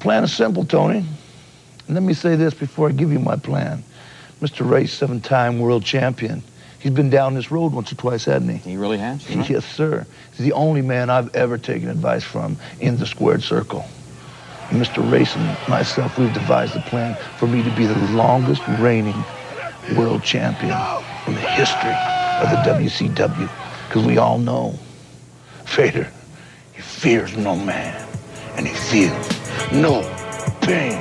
plan is simple, Tony. And let me say this before I give you my plan. Mr. Race, seven-time world champion. He's been down this road once or twice, hasn't he? He really has. Yes, sir. He's the only man I've ever taken advice from in the squared circle. And Mr. Race and myself, we've devised a plan for me to be the longest reigning world champion in the history of the WCW. Because we all know, Vader, he fears no man, and he feels no pain.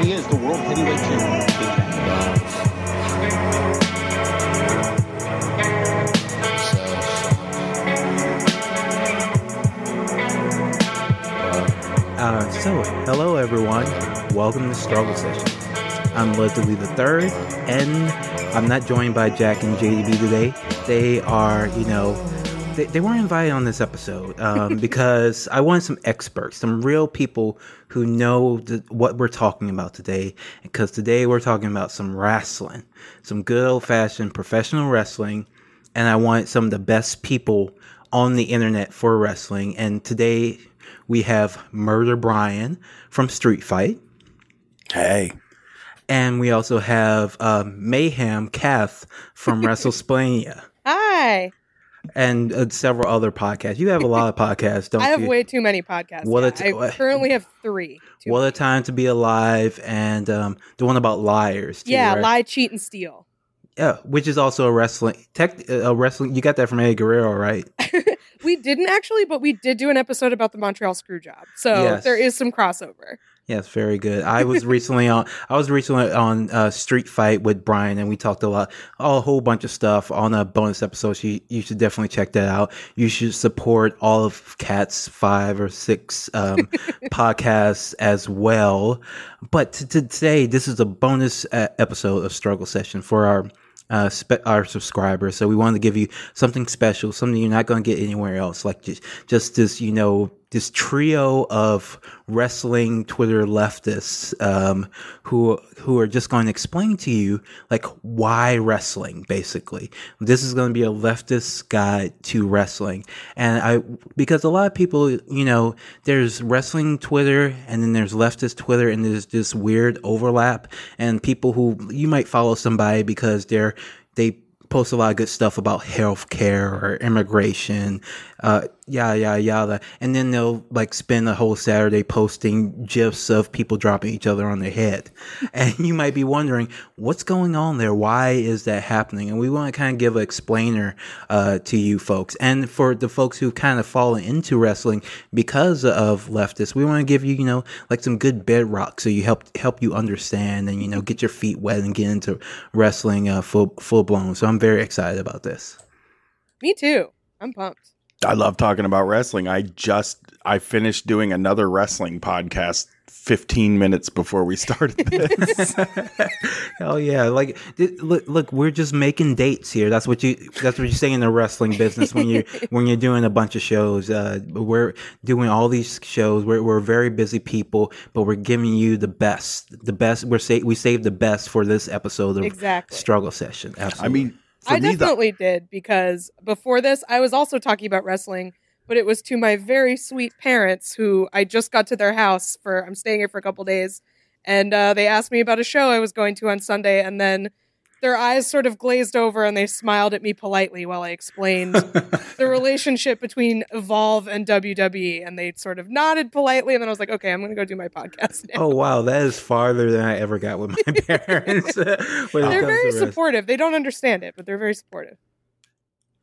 He is the world heavyweight champion. Uh, so, hello everyone. Welcome to Struggle Session. I'm Leslie the Third, and I'm not joined by Jack and JDB today. They are, you know, they, they weren't invited on this episode um, because I wanted some experts, some real people who know the, what we're talking about today. Because today we're talking about some wrestling, some good old fashioned professional wrestling, and I wanted some of the best people on the internet for wrestling. And today we have Murder Brian from Street Fight. Hey. And we also have uh, Mayhem Kath from WrestleSplania Hi. And uh, several other podcasts. You have a lot of podcasts, don't you? I have you? way too many podcasts. What yeah. t- I currently have three. What a time to be alive, and um, the one about liars. Too, Yeah, right? lie, cheat, and steal. Yeah, which is also a wrestling tech. uh, A wrestling. You got that from Eddie Guerrero, right? We didn't actually, but we did do an episode about the Montreal Screwjob. So Yes. there is some crossover. Yes, very good. I was recently on. I was recently on uh, Street Fight with Brian, and we talked a lot, a whole bunch of stuff on a bonus episode. So you, you should definitely check that out. You should support all of Kath's five or six um, podcasts as well. But t- t- today, this is a bonus uh, episode of Struggle Session for our. Uh, spe- our subscribers, so we wanted to give you something special, something you're not going to get anywhere else. Like just, just this, you know, this trio of wrestling Twitter leftists um, who who are just going to explain to you like why wrestling. Basically, this is going to be a leftist guide to wrestling, and I because a lot of people, you know, there's wrestling Twitter and then there's leftist Twitter, and there's this weird overlap, and people who you might follow somebody because they're they post a lot of good stuff about health care or immigration, uh, yada, yada, yada. And then they'll like spend a whole Saturday posting gifs of people dropping each other on their head. And you might be wondering, what's going on there? Why is that happening? And we want to kind of give an explainer uh, to you folks. And for the folks who kind of fallen into wrestling because of leftists, we want to give you, you know, like some good bedrock so you help help you understand and, you know, get your feet wet and get into wrestling uh, full, full blown. So I'm very excited about this. Me too. I'm pumped. I love talking about wrestling. I just I finished doing another wrestling podcast 15 minutes before we started this. Hell yeah! Like, look, look, we're just making dates here. That's what you. That's what you say in the wrestling business when you when you're doing a bunch of shows. Uh, we're doing all these shows. We're we're very busy people, but we're giving you the best. The best. We're sa- we saved the best for this episode of Exactly. Struggle Session. I Absolutely. mean, for I definitely did because before this, I was also talking about wrestling, but it was to my very sweet parents who I just got to their house for. I'm staying here for a couple days, and uh, they asked me about a show I was going to on Sunday, and then their eyes sort of glazed over and they smiled at me politely while I explained the relationship between Evolve and WWE, and they sort of nodded politely, and then I was like, okay, I'm going to go do my podcast now. Oh wow, that is farther than I ever got with my parents. they're very supportive. They don't understand it, but they're very supportive.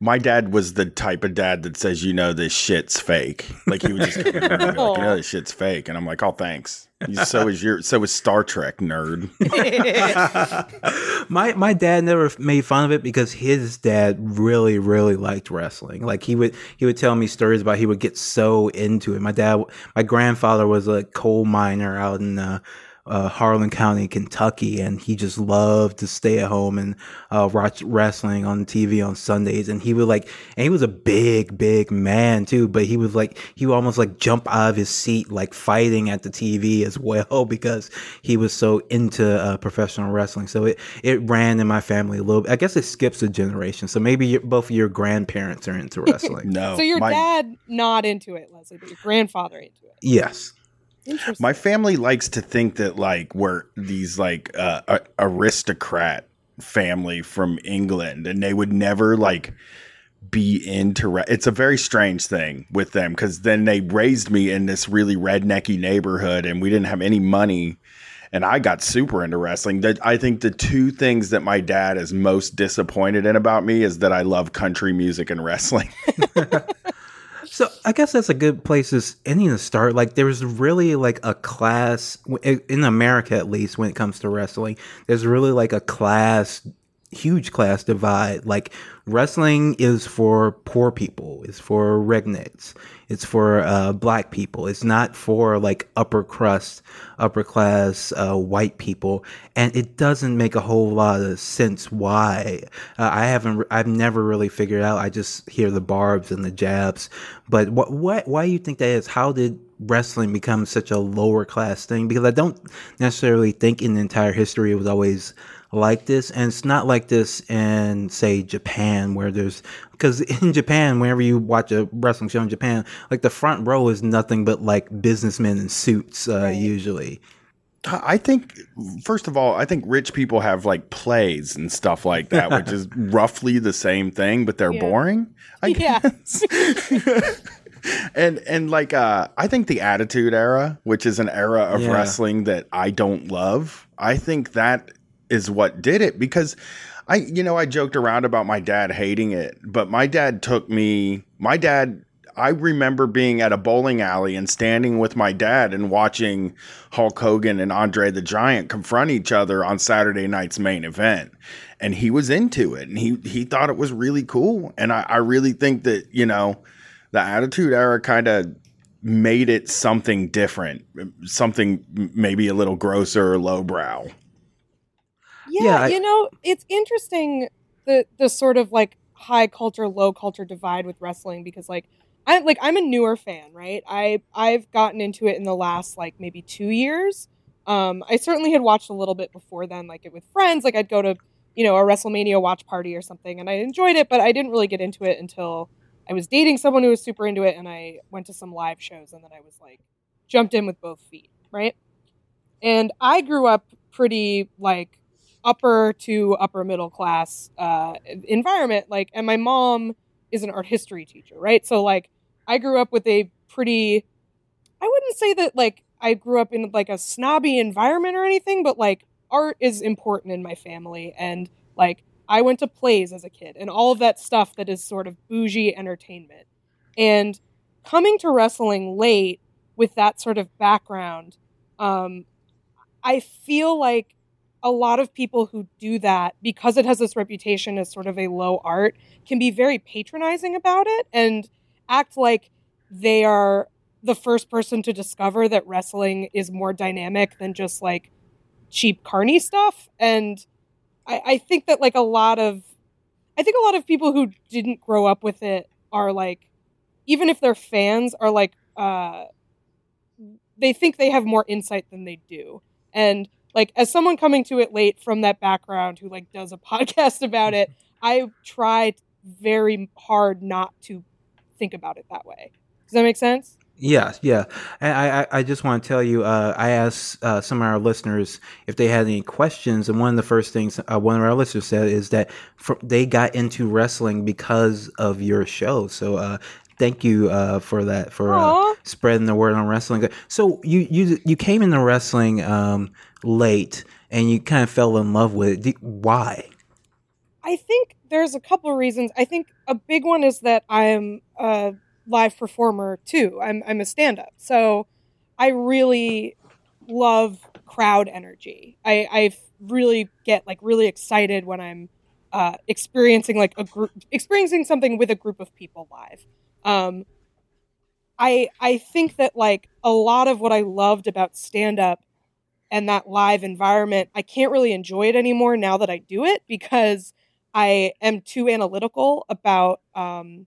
My dad was the type of dad that says, "You know, this shit's fake." Like he would just come in and be like, "You know, this shit's fake," and I'm like, "Oh, thanks." So is your so is Star Trek nerd. my my dad never made fun of it because his dad really really liked wrestling. Like he would he would tell me stories about he would get so into it. My dad, my grandfather was a coal miner out in uh, uh, Harlan County, Kentucky, and he just loved to stay at home and uh, watch wrestling on TV on Sundays. And he would like, and he was a big, big man too, but he was like, he would almost like jump out of his seat, like fighting at the TV as well, because he was so into uh, professional wrestling. So it, it ran in my family a little bit. I guess it skips a generation. So maybe your, both of your grandparents are into wrestling. No, so your my- dad not into it, Leslie, but your grandfather into it. yes. My family likes to think that like we're these like uh, a- aristocrat family from England, and they would never like be into. Re- it's a very strange thing with them because then they raised me in this really rednecky neighborhood, and we didn't have any money. And I got super into wrestling. That I think the two things that my dad is most disappointed in about me is that I love country music and wrestling. So I guess that's a good place to ending to start. Like there's really like a class in America, at least when it comes to wrestling. There's really like a class, huge class divide. Like wrestling is for poor people. It's for rednecks. It's for uh, black people. It's not for like upper crust, upper class uh, white people. And it doesn't make a whole lot of sense why. Uh, I haven't. I've never really figured out. I just hear the barbs and the jabs. But what? What? Why do you think that is? How did wrestling become such a lower class thing? Because I don't necessarily think in the entire history it was always like this and it's not like this in say japan where there's because in japan whenever you watch a wrestling show in japan like the front row is nothing but like businessmen in suits uh, Right. usually I think, first of all, I think rich people have like plays and stuff like that, which is roughly the same thing, but they're Yeah. boring. I Yeah. guess. and and like uh, I think the Attitude Era, which is an era of Yeah. wrestling that I don't love, I think that is what did it because. I, you know, I joked around about my dad hating it, but my dad took me. My dad I remember being at a bowling alley and standing with my dad and watching Hulk Hogan and Andre the Giant confront each other on Saturday night's main event. And he was into it and he he thought it was really cool. And I, I really think that, you know, the attitude era kind of made it something different, something maybe a little grosser or lowbrow. Yeah, Yeah, I- you know, it's interesting the the sort of like high culture, low culture divide with wrestling because like I'm like I'm a newer fan, right? I I've gotten into it in the last like maybe two years. Um, I certainly had watched a little bit before then, like it with friends. Like I'd go to you know a WrestleMania watch party or something, and I enjoyed it, but I didn't really get into it until I was dating someone who was super into it, and I went to some live shows, and then I was like jumped in with both feet, right? And I grew up pretty like upper to upper middle class uh, environment. Like, and my mom is an art history teacher, right? So, like, I grew up with a pretty, I wouldn't say that like I grew up in like a snobby environment or anything, but like art is important in my family. And like, I went to plays as a kid and all of that stuff that is sort of bougie entertainment. And coming to wrestling late with that sort of background, um, I feel like a lot of people who do that because it has this reputation as sort of a low art can be very patronizing about it and act like they are the first person to discover that wrestling is more dynamic than just like cheap carny stuff. And I, I think that like a lot of i think a lot of people who didn't grow up with it are like even if they're fans are like uh they think they have more insight than they do. And like as someone coming to it late from that background who like does a podcast about it i try very hard not to think about it that way does that make sense Yeah, yeah. I, I just want to tell you, uh, I asked uh, some of our listeners if they had any questions, and one of the first things uh, one of our listeners said is that for, they got into wrestling because of your show. So uh, thank you uh, for that, for uh, spreading the word on wrestling. So you you you came into wrestling um, late, and you kind of fell in love with it. Why? I think there's a couple of reasons. I think a big one is that I'm a live performer too. I'm I'm a stand-up. So I really love crowd energy. I I really get like really excited when I'm uh, experiencing like a group experiencing something with a group of people live. Um, I I think that like a lot of what I loved about stand-up and that live environment, I can't really enjoy it anymore now that I do it because I am too analytical about um,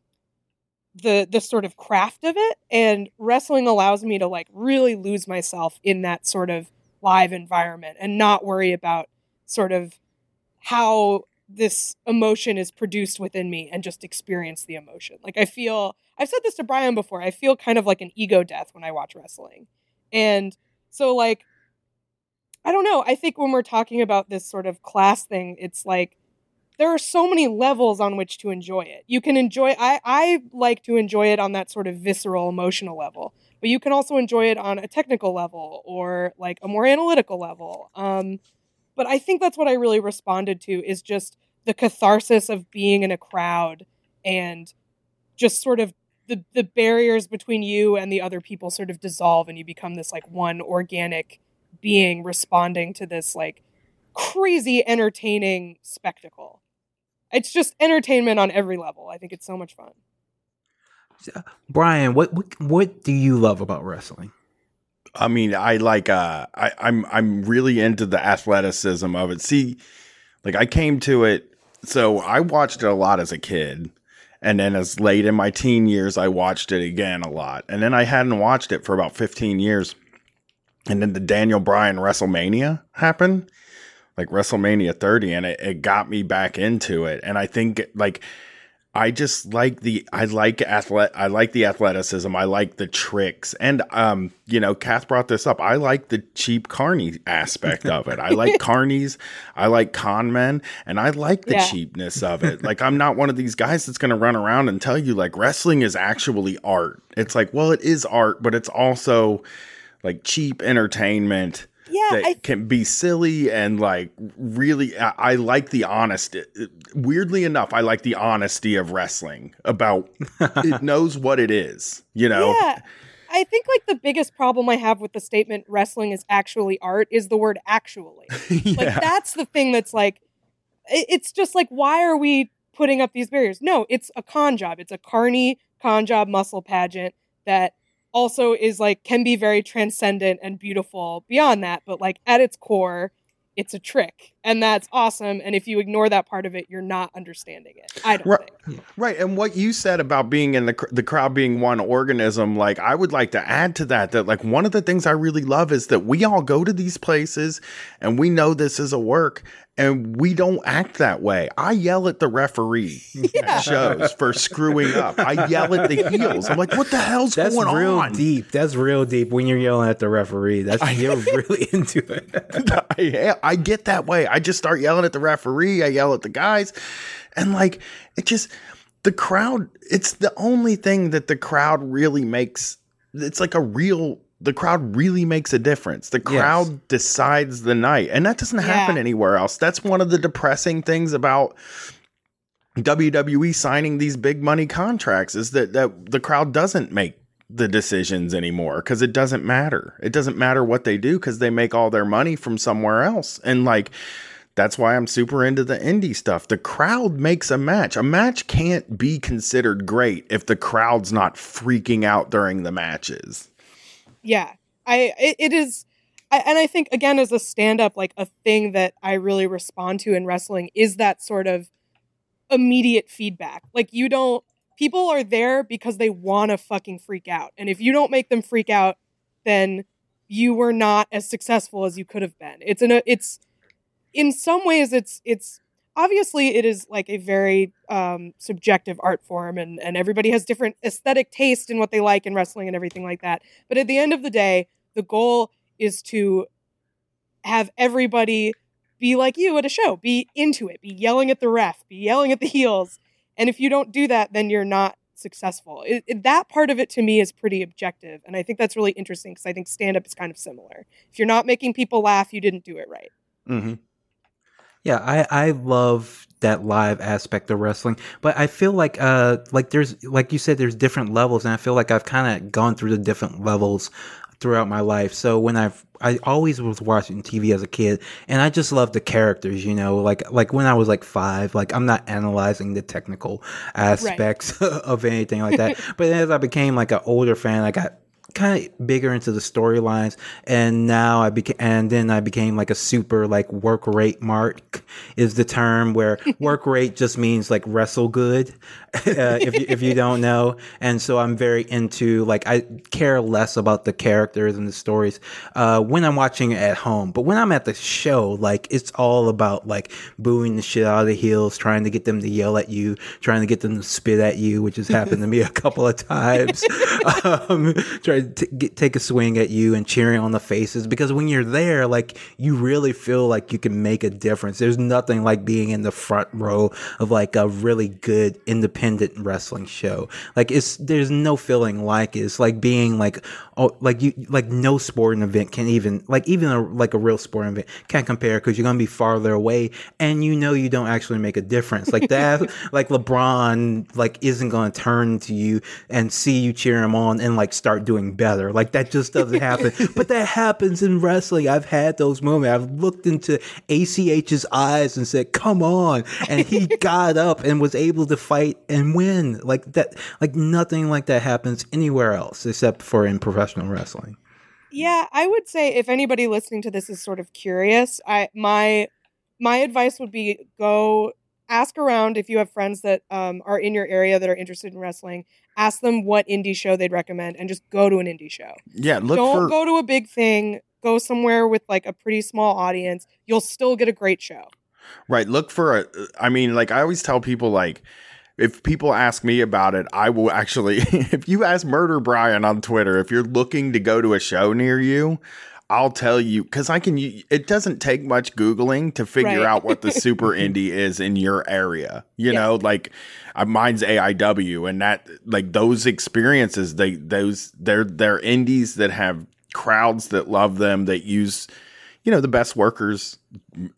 the the sort of craft of it, and wrestling allows me to like really lose myself in that sort of live environment and not worry about sort of how this emotion is produced within me and just experience the emotion. Like I feel I've said this to Brian before. I feel kind of like an ego death when I watch wrestling. And so like I don't know, I think when we're talking about this sort of class thing, it's like there are so many levels on which to enjoy it. You can enjoy I I like to enjoy it on that sort of visceral emotional level, but you can also enjoy it on a technical level or like a more analytical level. Um but I think that's what I really responded to is just the catharsis of being in a crowd and just sort of the the barriers between you and the other people sort of dissolve and you become this like one organic being responding to this like crazy entertaining spectacle. It's just entertainment on every level. I think it's so much fun. Brian, what what what do you love about wrestling? I mean, I like uh I, I'm I'm really into the athleticism of it. See, like I came to it so I watched it a lot as a kid. And then as late in my teen years, I watched it again a lot. And then I hadn't watched it for about 15 years. And then the Daniel Bryan WrestleMania happened, like WrestleMania 30, and it, it got me back into it. And I think like I just like the I like athlet I like the athleticism. I like the tricks. And um, you know, Kath brought this up. I like the cheap carny aspect of it. I like carnies, I like con men, and I like the Yeah. cheapness of it. Like I'm not one of these guys that's gonna run around and tell you like wrestling is actually art. It's like, well, it is art, but it's also like cheap entertainment Yeah, that I can be silly and like really I, I like the honesty weirdly enough i like the honesty of wrestling about it knows what it is you know Yeah. I think like the biggest problem I have with the statement wrestling is actually art is the word actually. Like that's the thing that's like it's just like why are we putting up these barriers? No, it's a con job. It's a carny con job muscle pageant that also is like can be very transcendent and beautiful beyond that, but like at its core it's a trick and that's awesome and if you ignore that part of it you're not understanding it. I don't Right. think. right and what you said about being in the cr- the crowd being one organism like i would like to add to that that like one of the things i really love is that we all go to these places and we know this is a work and we don't act that way i yell at the referee Yeah. at shows for screwing up i yell at the heels i'm like what the hell's going on? That's going real on deep. That's real deep when you're yelling at the referee. That's you're really into it. I, I get that way. I just start yelling at the referee. I yell at the guys. And like, it just, the crowd, it's the only thing that the crowd really makes. It's like a real, the crowd really makes a difference. The crowd decides the night. And that doesn't happen anywhere else. That's one of the depressing things about WWE signing these big money contracts is that, that the crowd doesn't make the decisions anymore because it doesn't matter. It doesn't matter what they do because they make all their money from somewhere else. And like, that's why I'm super into the indie stuff. The crowd makes a match. A match can't be considered great if the crowd's not freaking out during the matches. yeah i it, it is I, and i think again as a stand-up like a thing that i really respond to in wrestling is that sort of immediate feedback like you don't people are there because they want to fucking freak out. And if you don't make them freak out then you were not as successful as you could have been. It's in it's in some ways it's it's obviously it is like a very um, subjective art form and, and everybody has different aesthetic taste in what they like in wrestling and everything like that. But at the end of the day the goal is to have everybody be like you at a show be into it be yelling at the ref be yelling at the heels and if you don't do that then you're not successful. It, it- that part of it to me is pretty objective and i think that's really interesting because i think stand-up is kind of similar. If you're not making people laugh you didn't do it right. Mm-hmm. Yeah, I I love that live aspect of wrestling, but I feel like uh like there's like you said there's different levels, and I feel like I've kind of gone through the different levels throughout my life. So when I've I always was watching TV as a kid, and I just love the characters, you know, like like when I was like five, like I'm not analyzing the technical aspects of anything like that. but as I became like an older fan, I got kind of bigger into the storylines and now i became and then i became like a super like work rate mark is the term where work rate just means like wrestle good uh, if, you, if you don't know. And so i'm very into like i care less about the characters and the stories uh, when i'm watching it at home. But when i'm at the show like it's all about like booing the shit out of the heels trying to get them to yell at you trying to get them to spit at you which has happened to me a couple of times. Um, try to t- get, take a swing at you and cheering on the faces. Because when you're there, like you really feel like you can make a difference. There's nothing like being in the front row of like a really good independent wrestling show. Like it's there's no feeling like it. It's like being like oh like you like no sporting event can even like even a, like a real sporting event can't compare because you're gonna be farther away and you know you don't actually make a difference. Like that, like LeBron like isn't gonna turn to you and see you cheer him on and like start doing better. Like that just doesn't happen. but that happens in wrestling. I've had those moments. I've looked into ACH's eyes and said, "Come on!" and he got up and was able to fight and win. Like that. Like nothing like that happens anywhere else except for in professional wrestling. Yeah, I would say if anybody listening to this is sort of curious, I my my advice would be go ask around if you have friends that um, are in your area that are interested in wrestling. Ask them what indie show they'd recommend, and just go to an indie show. Yeah, look Don't for go to a big thing. Go somewhere with like a pretty small audience. You'll still get a great show. right. Look for a. I mean, like I always tell people, like if people ask me about it, I will actually. If you ask Murder Brian on Twitter, if you're looking to go to a show near you. I'll tell you because I can. It doesn't take much googling to figure Right. out what the super indie is in your area. You Yeah. know, like uh, mine's AIW, and that like those experiences. They those they're they're indies that have crowds that love them. That use you know the best workers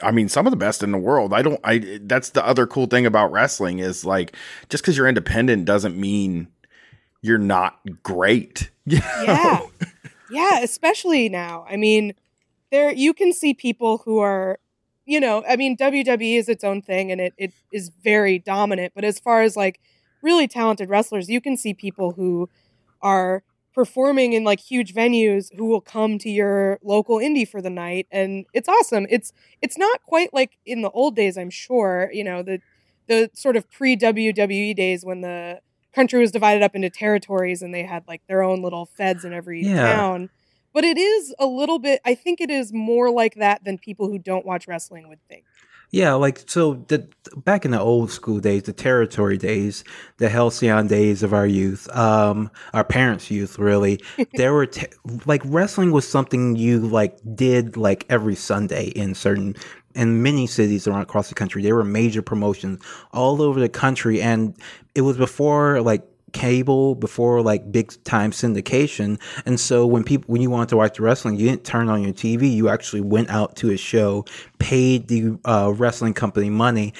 i mean some of the best in the world i don't i that's the other cool thing about wrestling is like just because you're independent doesn't mean you're not great Yeah. yeah, especially now. I mean, there you can see people who are, you know, I mean, WWE is its own thing and it, it is very dominant. But as far as like really talented wrestlers, you can see people who are performing in like huge venues who will come to your local indie for the night and it's awesome. It's it's not quite like in the old days, I'm sure, you know, the the sort of pre WWE days when the country was divided up into territories and they had like their own little feds in every Yeah. town. But it is a little bit I think it is more like that than people who don't watch wrestling would think. Yeah, like so the back in the old school days, the territory days, the halcyon days of our youth, um, our parents' youth, really, there were te- like wrestling was something you like did like every Sunday in certain in many cities around across the country. There were major promotions all over the country, and it was before like cable before like big time syndication and so when people when you wanted to watch wrestling you didn't turn on your tv you actually went out to a show paid the uh, wrestling company money.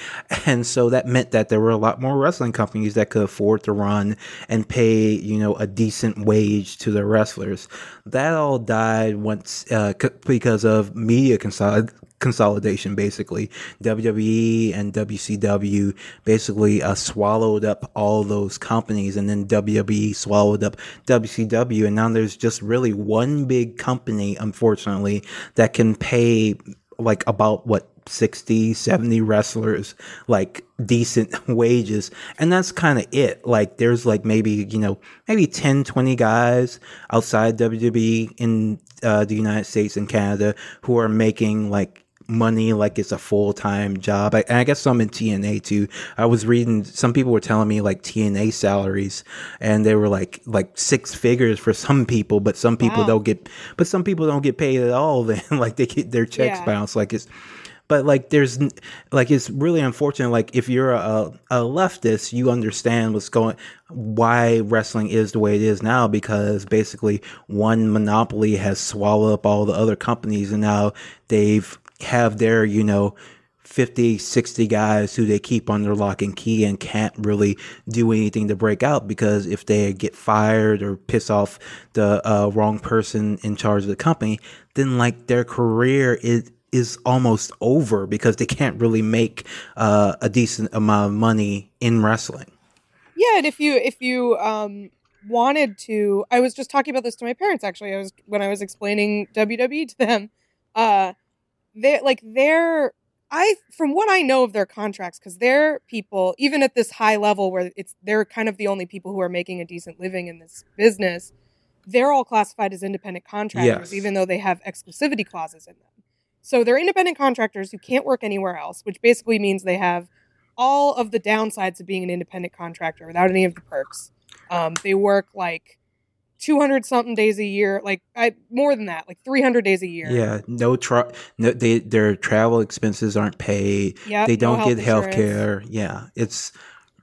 And so that meant that there were a lot more wrestling companies that could afford to run and pay you know a decent wage to their wrestlers. That all died once uh, c- because of media consolid- consolidation basically. WWE and WCW basically uh, swallowed up all those companies and then WWE swallowed up WCW and now there's just really one big company unfortunately that can pay like about what 60 70 wrestlers like decent wages. And that's kind of it. Like there's like maybe you know maybe 10 20 guys outside WWE in uh, the United States and Canada who are making like money like it's a full-time job. I, and I guess some in TNA too. I was reading some people were telling me like TNA salaries and they were like like six figures for some people but some people Wow. don't get but some people don't get paid at all then. Like they get their checks Yeah. bounced. Like it's but like there's like it's really unfortunate. Like if you're a, a leftist you understand what's going why wrestling is the way it is now because basically one monopoly has swallowed up all the other companies and now they've have their you know 50 60 guys who they keep under lock and key and can't really do anything to break out because if they get fired or piss off the uh, wrong person in charge of the company then like their career is is almost over because they can't really make uh, a decent amount of money in wrestling Yeah, and if you if you um wanted to I was just talking about this to my parents actually. I was when I was explaining WWE to them. Uh they like they're I from what I know of their contracts cuz they're people even at this high level where it's they're kind of the only people who are making a decent living in this business. They're all classified as independent contractors Yes. even though they have exclusivity clauses in them. So they're independent contractors who can't work anywhere else, which basically means they have all of the downsides of being an independent contractor without any of the perks. Um, they work like 200 something days a year, like I more than that, like 300 days a year. Yeah, no, tra- no they, their travel expenses aren't paid. Yeah, they don't health get health care. Yeah, it's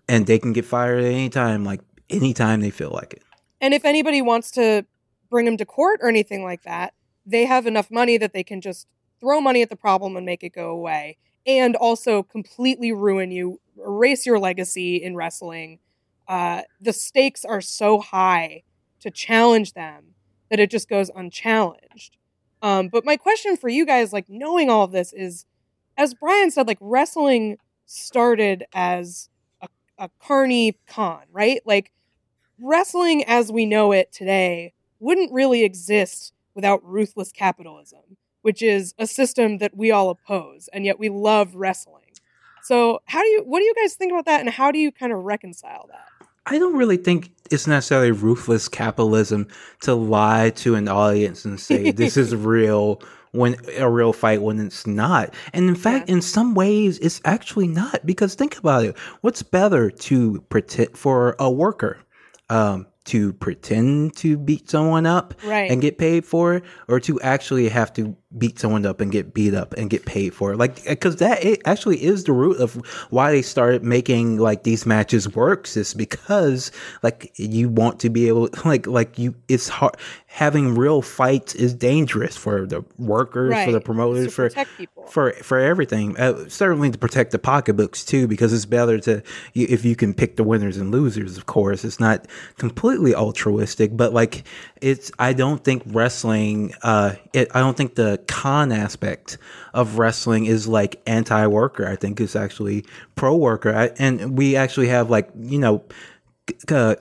and they can get fired at any time, like anytime they feel like it. And if anybody wants to bring them to court or anything like that, they have enough money that they can just throw money at the problem and make it go away. And also completely ruin you, erase your legacy in wrestling. Uh, the stakes are so high to challenge them that it just goes unchallenged. Um, but my question for you guys, like knowing all of this, is as Brian said, like wrestling started as a, a carny con, right? Like wrestling as we know it today wouldn't really exist without ruthless capitalism, which is a system that we all oppose, and yet we love wrestling. So, how do you, what do you guys think about that, and how do you kind of reconcile that? I don't really think it's necessarily ruthless capitalism to lie to an audience and say this is real when a real fight when it's not. And in fact, in some ways, it's actually not because think about it. What's better to pretend for a worker? Um, to pretend to beat someone up Right. and get paid for it, or to actually have to beat someone up and get beat up and get paid for it? Like, because that it actually is the root of why they started making like these matches works is because like you want to be able like like you it's hard having real fights is dangerous for the workers for the promoters for people. for for everything uh, certainly to protect the pocketbooks too because it's better to if you can pick the winners and losers of course it's not completely altruistic but like it's i don't think wrestling uh it, i don't think the con aspect of wrestling is like anti-worker i think it's actually pro-worker. And we actually have like you know uh,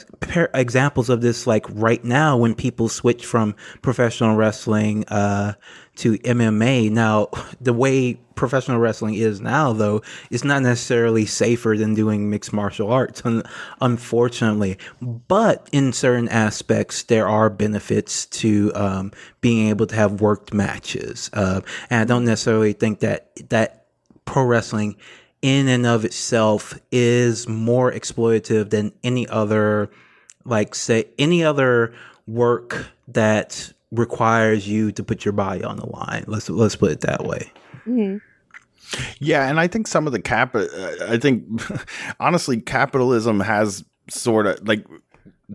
examples of this like right now when people switch from professional wrestling uh, to MMA. Now, the way professional wrestling is now, though, is not necessarily safer than doing mixed martial arts, un- unfortunately. But in certain aspects, there are benefits to um, being able to have worked matches. Uh, and I don't necessarily think that that pro wrestling in and of itself is more exploitative than any other like say any other work that requires you to put your body on the line let's let's put it that way Mhm. Yeah, and I think some of the cap. uh, I think honestly, capitalism has sort of like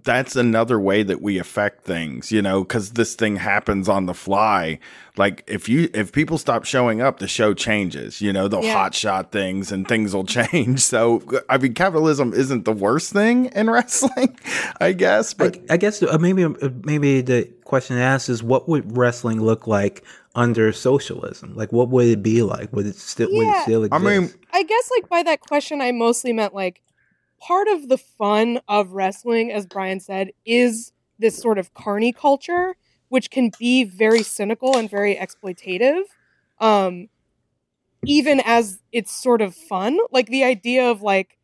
that's another way that we affect things, you know, because this thing happens on the fly. Like if you if people stop showing up, the show changes. You know, they'll Yeah. hot shot things and things will change. So I mean, capitalism isn't the worst thing in wrestling, I guess. But I, I guess uh, maybe uh, maybe the question asked is what would wrestling look like under socialism like what would it be like would it still would it Yeah. still I mean, I guess like by that question, I mostly meant like part of the fun of wrestling, as Brian said, is this sort of carny culture, which can be very cynical and very exploitative. Um, even as it's sort of fun, like the idea of like,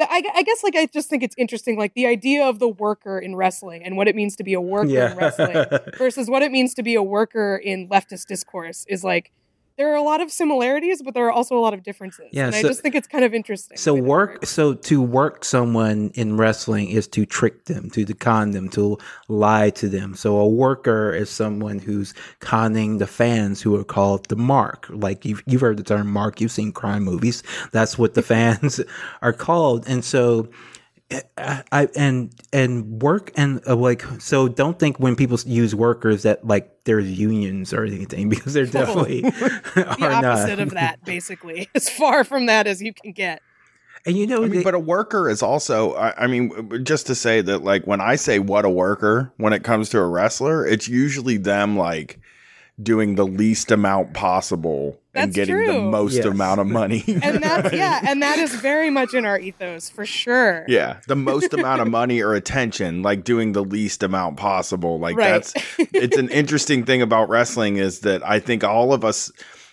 I, I guess like I just think it's interesting, like the idea of the worker in wrestling and what it means to be a worker in wrestling versus what it means to be a worker in leftist discourse is like there are a lot of similarities, but there are also a lot of differences. Yeah, and I just think it's kind of interesting. So the way they work. work. So to work someone in wrestling is to trick them, to, to con them, to lie to them. So a worker is someone who's conning the fans, who are called the mark. Like you've you've heard the term mark. You've seen crime movies. That's what the fans are called. And so. I, I and and work and uh, like so don't think when people use workers that like there's unions or anything because they're definitely the are not. opposite of that, basically, as far from that as you can get. And you know, I mean, they- but a worker is also, I, I mean, just to say that, like, when I say what a worker, when it comes to a wrestler, it's usually them, like, doing the least amount possible and That's getting the most Yes. amount of money. And that's, Right? yeah, and that is very much in our ethos, for sure. Yeah, the most amount of money or attention, like doing the least amount possible. Like Right. that's it's an interesting thing about wrestling is that I think all of us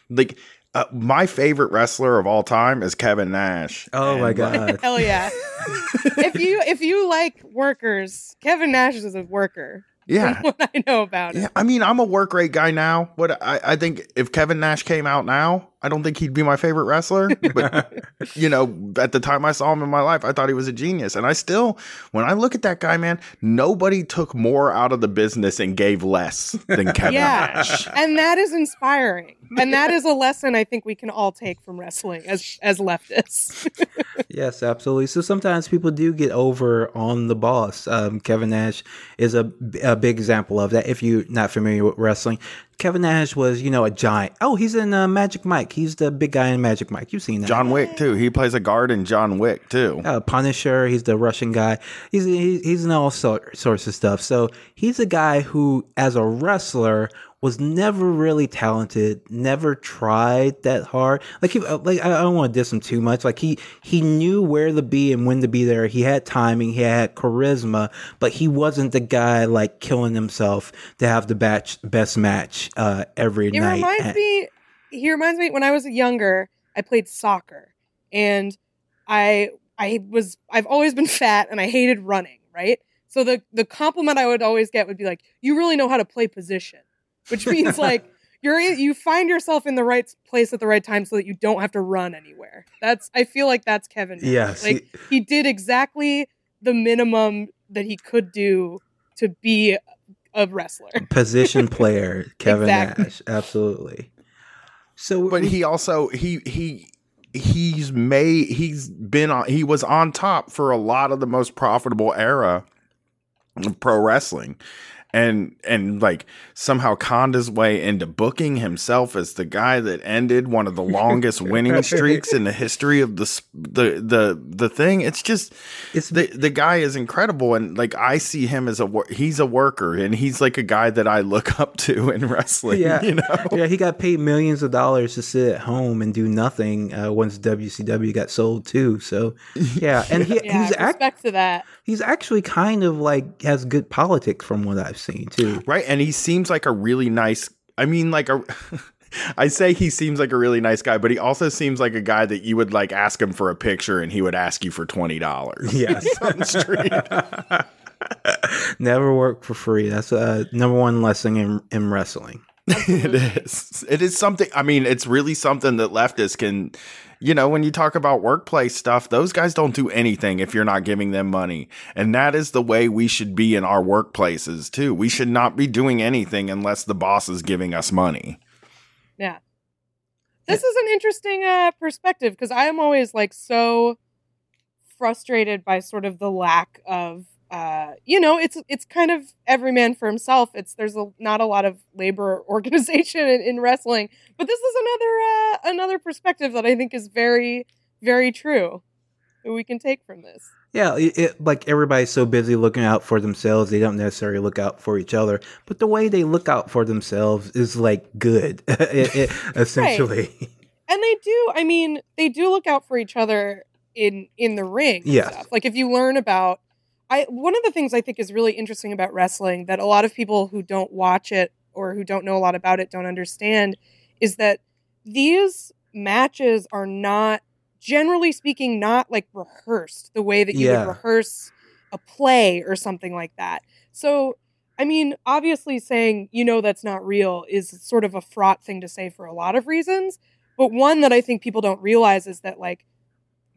like uh, my favorite wrestler of all time is Kevin Nash. oh my And, like, god. Hell yeah. if you if you like workers, Kevin Nash is a worker. Yeah. What I know about it. Yeah. I mean, I'm a work rate guy now. What I, I think if Kevin Nash came out now, I don't think he'd be my favorite wrestler, but you know, at the time I saw him in my life, I thought he was a genius. And I still, when I look at that guy, man, nobody took more out of the business and gave less than Kevin Yeah. Nash. and that is inspiring. And that is a lesson I think we can all take from wrestling as as leftists. Yes, absolutely. So sometimes people do get over on the boss. Um, Kevin Nash is a, a big example of that. If you're not familiar with wrestling, Kevin Nash was, you know, a giant. Oh, he's in uh, Magic Mike. He's the big guy in Magic Mike. You've seen that. John Wick too. He plays a guard in John Wick too. uh, Punisher. He's the Russian guy. He's he's, he's in all sort, sorts of stuff. So he's a guy who, as a wrestler, was never really talented. Never tried that hard. Like he, uh, like I I don't want to diss him too much. Like he he knew where to be and when to be there. He had timing. He had charisma, but he wasn't the guy like killing himself to have the batch, best match uh, every It night. reminds And- me. He reminds me when I was younger. I played soccer, and I I was I've always been fat, and I hated running. Right. So the the compliment I would always get would be like, "You really know how to play position," which means like you're you find yourself in the right place at the right time, so that you don't have to run anywhere. That's I feel like that's Kevin. Nash. Yes, Like he did exactly the minimum that he could do to be a wrestler. position player, Kevin Exactly. Nash. Absolutely. So, But he also he he he's made he's been on he was on top for a lot of the most profitable era of pro wrestling. And and like somehow conned his way into booking himself as the guy that ended one of the longest winning streaks in the history of the the the the thing. It's just it's the the guy is incredible and like I see him as a he's a worker and he's like a guy that I look up to in wrestling. Yeah. you know. yeah, he got paid millions of dollars to sit at home and do nothing uh, once WCW got sold too. So, yeah, and he, Yeah, he's act, respect to that. He's actually kind of like has good politics from what I've seen too. Right. And he seems like a really nice, I mean, like a. I say he seems like a really nice guy, but he also seems like a guy that you would like ask him for a picture and he would ask you for twenty dollars. Yes. on street. Never work for free. That's a number one lesson in in wrestling. it is. It is something. I mean, it's really something that leftists can. You know, when you talk about workplace stuff, those guys don't do anything if you're not giving them money. And that is the way we should be in our workplaces too. We should not be doing anything unless the boss is giving us money. Yeah. This is an interesting uh, perspective because I am always like so frustrated by sort of the lack of, uh, you know, it's it's kind of every man for himself. It's there's a, not a lot of labor organization in, in wrestling, but this is another uh, another perspective that I think is very very true that we can take from this. Yeah, it, it, like everybody's so busy looking out for themselves, they don't necessarily look out for each other. But the way they look out for themselves is like good, it, essentially. and they do i mean they do look out for each other in in the ring Yes. like if you learn about i one of the things i think is really interesting about wrestling that a lot of people who don't watch it or who don't know a lot about it don't understand is that these matches are not generally speaking not like rehearsed the way that you Yeah. would rehearse a play or something like that so I mean, obviously saying, you know, that's not real is sort of a fraught thing to say for a lot of reasons. But one that I think people don't realize is that, like,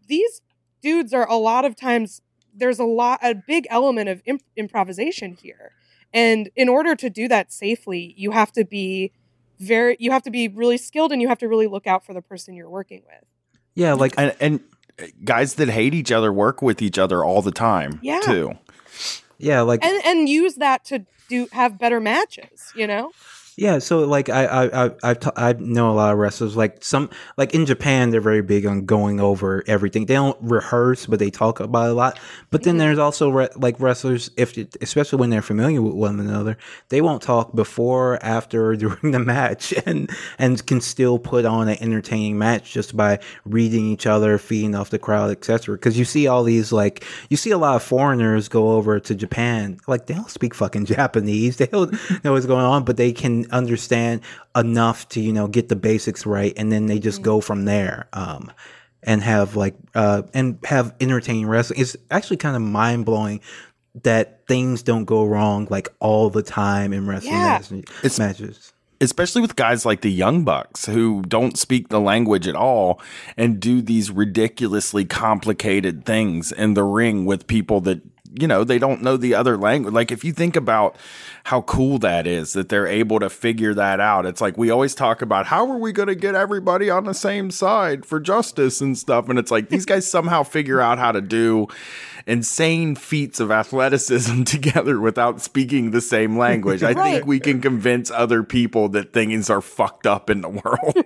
these dudes are a lot of times, there's a lot, a big element of imp- improvisation here. And in order to do that safely, you have to be very, you have to be really skilled and you have to really look out for the person you're working with. Yeah, like and and uh, guys that hate each other work with each other all the time Yeah. too yeah, like And, and use that to do, have better matches, you know? Yeah, so like I I I I've t- I know a lot of wrestlers like some like in Japan they're very big on going over everything. They don't rehearse, but they talk about a lot. But then Mhm. there's also re- like wrestlers if especially when they're familiar with one another, they won't talk before, after, or during the match, and and can still put on an entertaining match just by reading each other, feeding off the crowd, etc. Because you see all these like you see a lot of foreigners go over to Japan, like they don't speak fucking Japanese, they don't know what's going on, but they can understand enough to you know get the basics right, and then they just go from there. Um, and have like uh and have entertaining wrestling. It's actually kind of mind blowing that things don't go wrong like all the time in wrestling Yeah. matches. It's- matches. especially with guys like the Young Bucks who don't speak the language at all and do these ridiculously complicated things in the ring with people that you know they don't know the other language. Like if you think about how cool that is that they're able to figure that out it's like we always talk about how are we going to get everybody on the same side for justice and stuff? And it's like these guys somehow figure out how to do insane feats of athleticism together without speaking the same language. I think we can convince other people that things are fucked up in the world.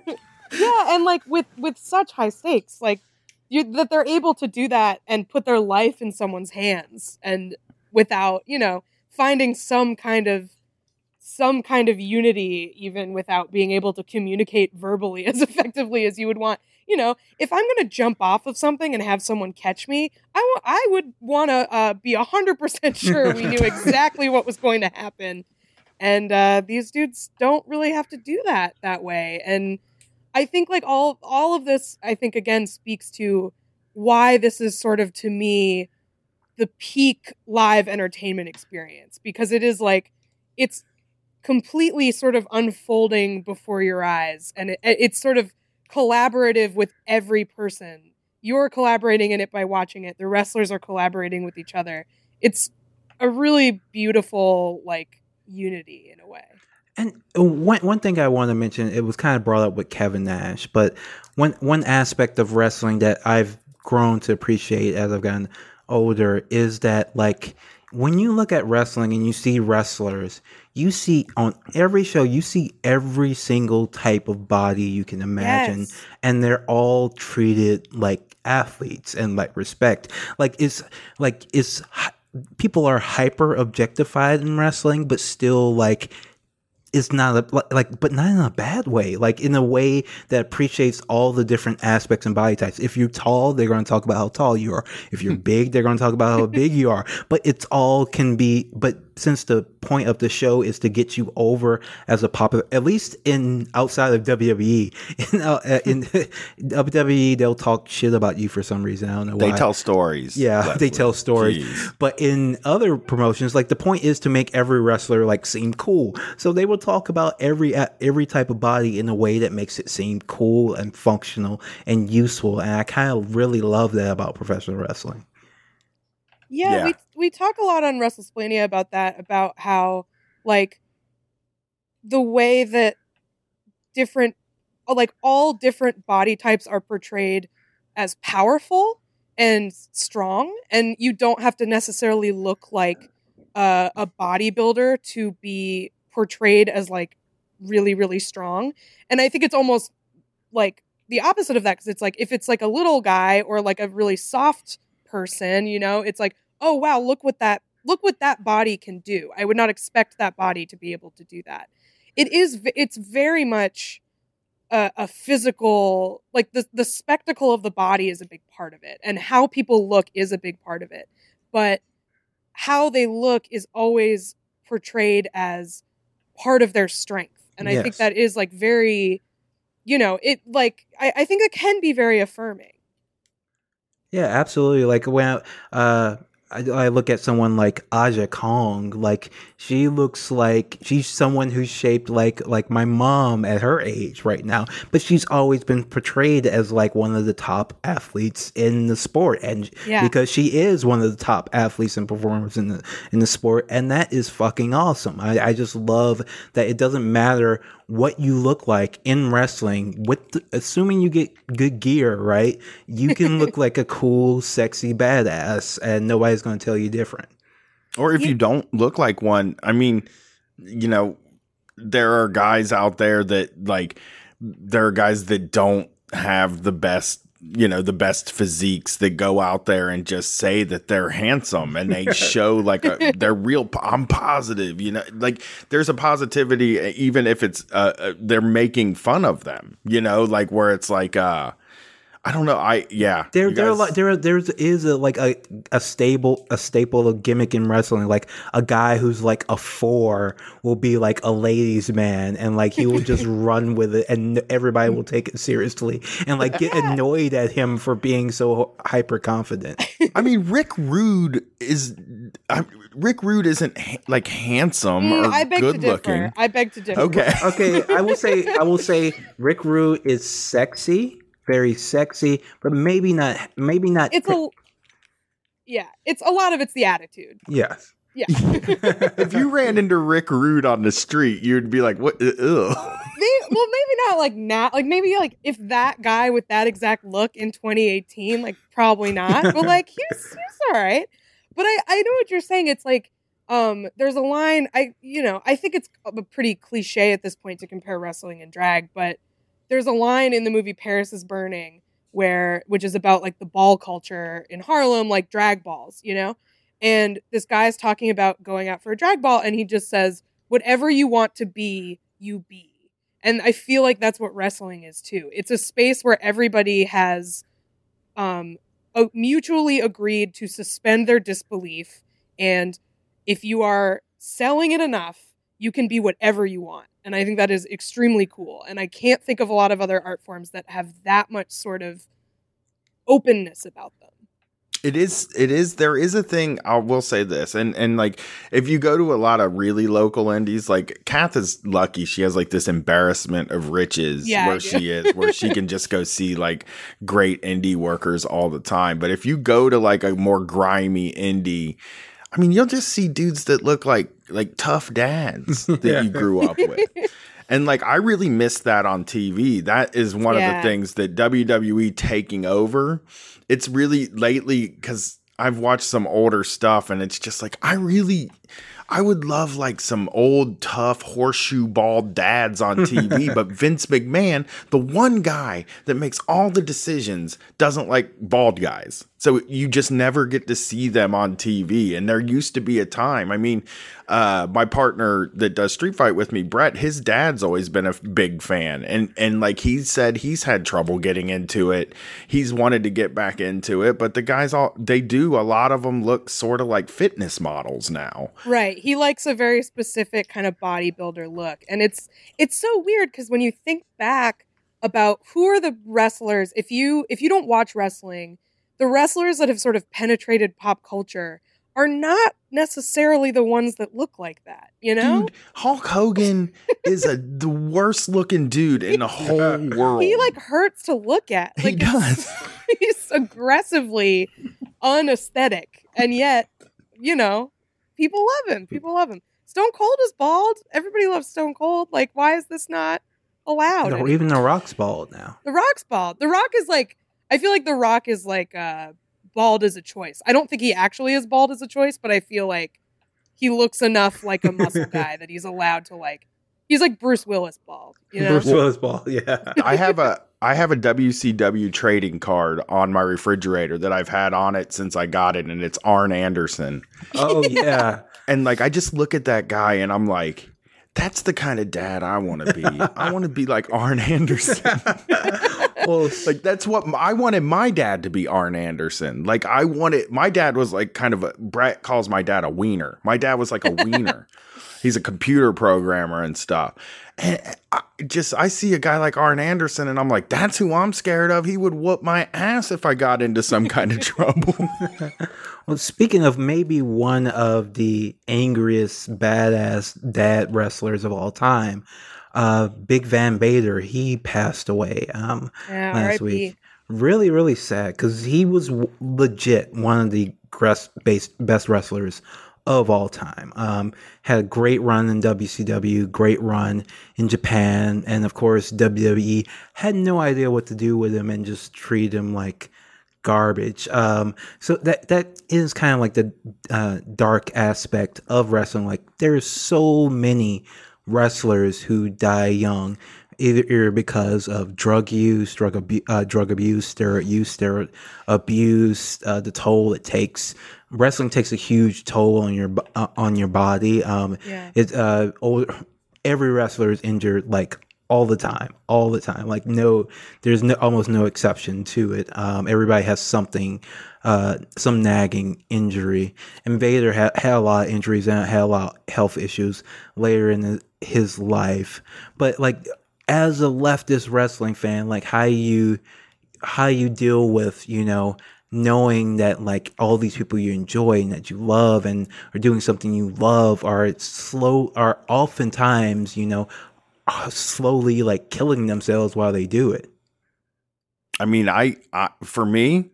Yeah and like with with such high stakes like you that they're able to do that and put their life in someone's hands and without you know finding some kind of some kind of unity even without being able to communicate verbally as effectively as you would want. You know if i'm going to jump off of something and have someone catch me i, I would want to uh, be 100% sure we knew exactly what was going to happen. And uh, these dudes don't really have to do that that way. And I think like all all of this I think again speaks to why this is sort of to me the peak live entertainment experience because it is like it's completely sort of unfolding before your eyes and it, it's sort of collaborative with every person. You're collaborating in it by watching it. The wrestlers are collaborating with each other. It's a really beautiful like unity in a way And one one thing I want to mention, it was kind of brought up with Kevin Nash, but one one aspect of wrestling that I've grown to appreciate as I've gotten older is that like when you look at wrestling and you see wrestlers, you see on every show you see every single type of body you can imagine Yes. and they're all treated like athletes and like respect. Like it's like it's people are hyper objectified in wrestling, but still like it's not a, like- like but not in a bad way like in a way that appreciates all the different aspects and body types. If you're tall they're going to talk about how tall you are. If you're hmm. big they're going to talk about how big you are. But it's all can be but since the point of the show is to get you over as a popular at least in outside of WWE in, uh, in WWE they'll talk shit about you for some reason I don't know they why tell stories yeah, they tell stories. Jeez. But in other promotions, like the point is to make every wrestler like seem cool. So they will talk about every every type of body in a way that makes it seem cool and functional and useful. And I kind of really love that about professional wrestling. Yeah, Yeah. we we talk a lot on WrestleSplania about that, about how like the way that different uh, like all different body types are portrayed as powerful and strong and you don't have to necessarily look like uh, a bodybuilder to be portrayed as like really really strong and i think it's almost like the opposite of that because it's like if it's like a little guy or like a really soft person you know? It's like oh wow look what that look what that body can do. I would not expect that body to be able to do that. It is it's very much a, a physical like the the spectacle of the body is a big part of it and how people look is a big part of it but how they look is always portrayed as part of their strength and i think that is like very you know it like I, I think it can be very affirming Yeah, absolutely. Like when uh, I, I look at someone like Aja Kong, like she looks like she's someone who's shaped like like my mom at her age right now, but she's always been portrayed as like one of the top athletes in the sport, and Yeah. because she is one of the top athletes and performers in the in the sport, and that is fucking awesome. I, I just love that it doesn't matter what you look like in wrestling with the, assuming you get good gear right you can look like a cool sexy badass and nobody's going to tell you different Or if Yeah. you don't look like one, I mean, you know, there are guys out there that like there are guys that don't have the best you know the best physiques that go out there and just say that they're handsome and they show like a they're real i'm positive you know like there's a positivity even if it's uh, uh they're making fun of them you know like where it's like uh i don't know i yeah there you there are guys- like there there's is a like a a stable a staple of gimmick in wrestling like a guy who's like a 4 will be like a ladies man and like he will just run with it and everybody will take it seriously and like get annoyed at him for being so hyper confident I mean, Rick Rude is I, Rick Rude isn't ha- like handsome Mm, or I beg to good differ. looking. I beg to differ. Okay. okay, I will say I will say Rick Rude is sexy, very sexy, but maybe not maybe not It's a yeah. It's a lot of it's the attitude. yes. Yeah. if you ran into Rick Rude on the street, you'd be like, "What? Ugh. Maybe, well, maybe not like now. Like maybe like if that guy with that exact look in 2018, like probably not. But like he's he's all right. But I I know what you're saying. It's like um there's a line I you know I think it's a pretty cliche at this point to compare wrestling and drag, but there's a line in the movie Paris is Burning where which is about like the ball culture in Harlem, like drag balls, you know. And this guy is talking about going out for a drag ball, and he just says, "Whatever you want to be, you be." and i feel like that's what wrestling is too it's a space where everybody has um mutually agreed to suspend their disbelief and if you are selling it enough you can be whatever you want and i think that is extremely cool and i can't think of a lot of other art forms that have that much sort of openness about them It is. It is. There is a thing. I will say this, and and like if you go to a lot of really local indies, like Kath is lucky. She has like this embarrassment of riches Yeah, where she is, where she can just go see like great indie workers all the time. But if you go to like a more grimy indie, I mean, you'll just see dudes that look like like tough dads that Yeah. you grew up with. And like I really miss that on TV. That is one of the things that WWE taking over. It's really lately cuz I've watched some older stuff and it's just like I really I would love like some old tough horseshoe bald dads on TV, but Vince McMahon, the one guy that makes all the decisions, doesn't like bald guys. So you just never get to see them on TV. And there used to be a time. I mean, uh, my partner that does Street Fight with me, Brett, his dad's always been a big fan, and and like he said, he's had trouble getting into it. He's wanted to get back into it, but the guys all they do. A lot of them look sort of like fitness models now. Right. He likes a very specific kind of bodybuilder look. And it's it's so weird because when you think back about who are the wrestlers, if you if you don't watch wrestling, the wrestlers that have sort of penetrated pop culture are not necessarily the ones that look like that, you know? Dude, Hulk Hogan is a the worst looking dude in the whole world. He like hurts to look at. He Like it's- does. he's aggressively unaesthetic. And yet, you know, people love him. People love him. Stone Cold is bald. Everybody loves Stone Cold. Like, why is this not allowed? No, even the Rock's bald now. The Rock's bald. The Rock is like, I feel like The Rock is like uh, bald as a choice. I don't think he actually is bald as a choice, but I feel like he looks enough like a muscle guy that he's allowed to like. He's like Bruce Willis bald. You know? Bruce Willis bald, yeah. I have a I have a WCW trading card on my refrigerator that I've had on it since I got it, and it's Arn Anderson. Oh yeah. And like I just look at that guy and I'm like, that's the kind of dad I want to be. I want to be like Arn Anderson. Well, like that's what I wanted my dad to be Arn Anderson. Like I wanted my dad was like kind of a Brett calls my dad a wiener. My dad was like a wiener. He's a computer programmer and stuff. And I just I see a guy like Arn Anderson and I'm like, that's who I'm scared of. He would whoop my ass if I got into some kind of trouble. Well, speaking of maybe one of the angriest badass dad wrestlers of all time, uh, Big Van Vader, he passed away um, Yeah, last R.I.P.. week. Really, really sad because he was w- legit one of the base, best wrestlers of all time. Um, had a great run in WCW, great run in Japan, and of course WWE had no idea what to do with him and just treated him like garbage. Um, so that that is kind of like the uh, dark aspect of wrestling. Like there's so many wrestlers who die young, either because of drug use, drug abu- uh, drug abuse, steroid use, steroid abuse, uh, the toll it takes. Wrestling takes a huge toll on your uh, on your body. Um, Yeah. it uh, older, every wrestler is injured like all the time, all the time. Like no, there's no almost no exception to it. Um, everybody has something, uh, some nagging injury. And Vader had, had a lot of injuries and had a lot of health issues later in his life. But like as a leftist wrestling fan, like how you how you deal with you know knowing that like all these people you enjoy and that you love and are doing something you love are slow are oftentimes you know slowly like killing themselves while they do it I mean, I, I for me,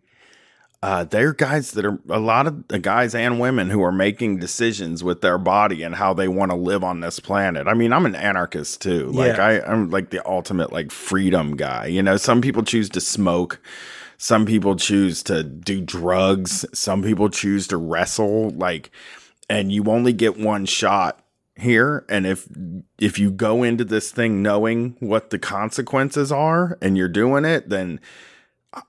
uh, they're guys that are a lot of the guys and women who are making decisions with their body and how they want to live on this planet. I mean, I'm an anarchist too. Like Yeah. I, I'm like the ultimate like freedom guy. You know, some people choose to smoke. Some people choose to do drugs. Some people choose to wrestle. Like, and you only get one shot here and if if you go into this thing knowing what the consequences are and you're doing it then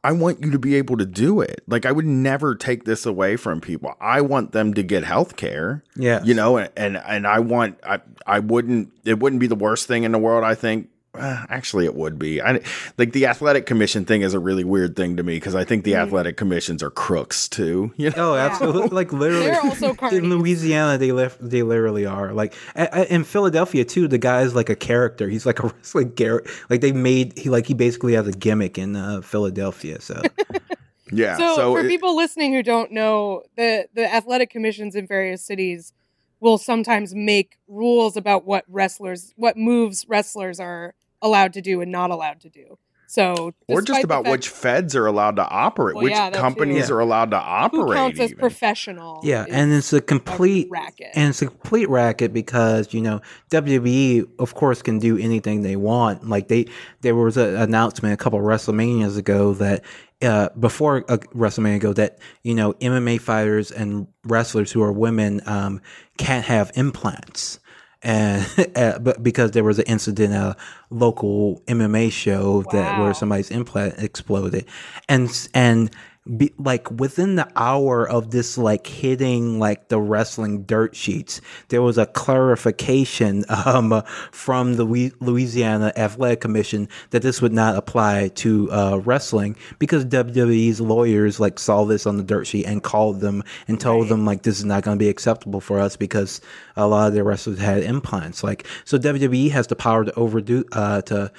I want you to be able to do it. Like I would never take this away from people. I want them to get health care. Yeah. You know, and, and and I want I I wouldn't it wouldn't be the worst thing in the world, I think. Uh, actually it would be. I like the athletic commission thing is a really weird thing to me because I think the Mhm. athletic commissions are crooks too. You know? Oh, absolutely! Like literally, They're also in. Louisiana, they li- they literally are. Like a- a- in Philadelphia too, the guy's like a character. He's like a wrestling character. Like they made he like he basically has a gimmick in uh, Philadelphia. So Yeah. So, So, for it- people listening who don't know, the the athletic commissions in various cities will sometimes make rules about what wrestlers, what moves wrestlers are allowed to do and not allowed to do. So, or just about fact- which feds are allowed to operate, Well, which yeah, companies Yeah. are allowed to who operate. counts as even. professional. yeah, and it's a a complete racket. and it's a complete racket because you know WWE of course can do anything they want. Like they there was an announcement a couple of WrestleManias ago that uh, before a WrestleMania ago that you know MMA fighters and wrestlers who are women um, can't have implants. And uh, but because there was an incident at a local MMA show that where somebody's implant exploded, and and be, like within the hour of this like hitting like the wrestling dirt sheets there was a clarification um from the louisiana athletic commission that this would not apply to uh wrestling because wwe's lawyers like saw this on the dirt sheet and called them and told Right. them like this is not going to be acceptable for us because a lot of their wrestlers had implants like so wwe has the power to overdo uh to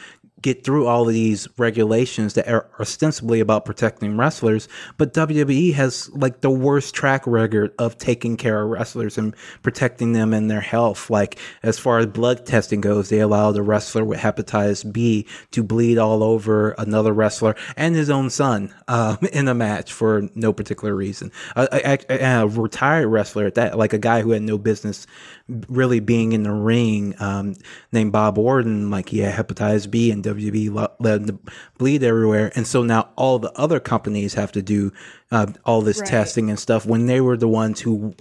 get through all of these regulations that are ostensibly about protecting wrestlers, but WWE has like the worst track record of taking care of wrestlers and protecting them and their health. Like as far as blood testing goes, they allowed a wrestler with hepatitis B to bleed all over another wrestler and his own son um, in a match for no particular reason. A, a, a- a retired wrestler at that, like a guy who had no business really being in the ring, um, named Bob Orton, like he had hepatitis B and let him to bleed everywhere. And so now all the other companies have to do uh, all this Right. testing and stuff when they were the ones who,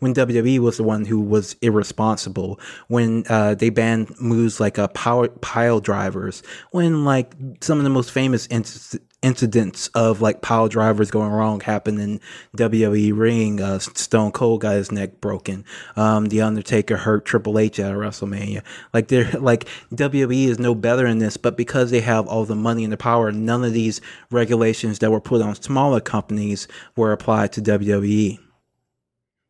when WWE was the one who was irresponsible, when uh, they banned moves like uh, power pile drivers, when like some of the most famous inc- incidents of like pile drivers going wrong happened in WWE ring. Uh, Stone Cold got his neck broken. Um, the Undertaker hurt Triple H at WrestleMania. Like they're like WWE is no better in this, but because they have all the money and the power, none of these regulations that were put on smaller companies were applied to. WWE.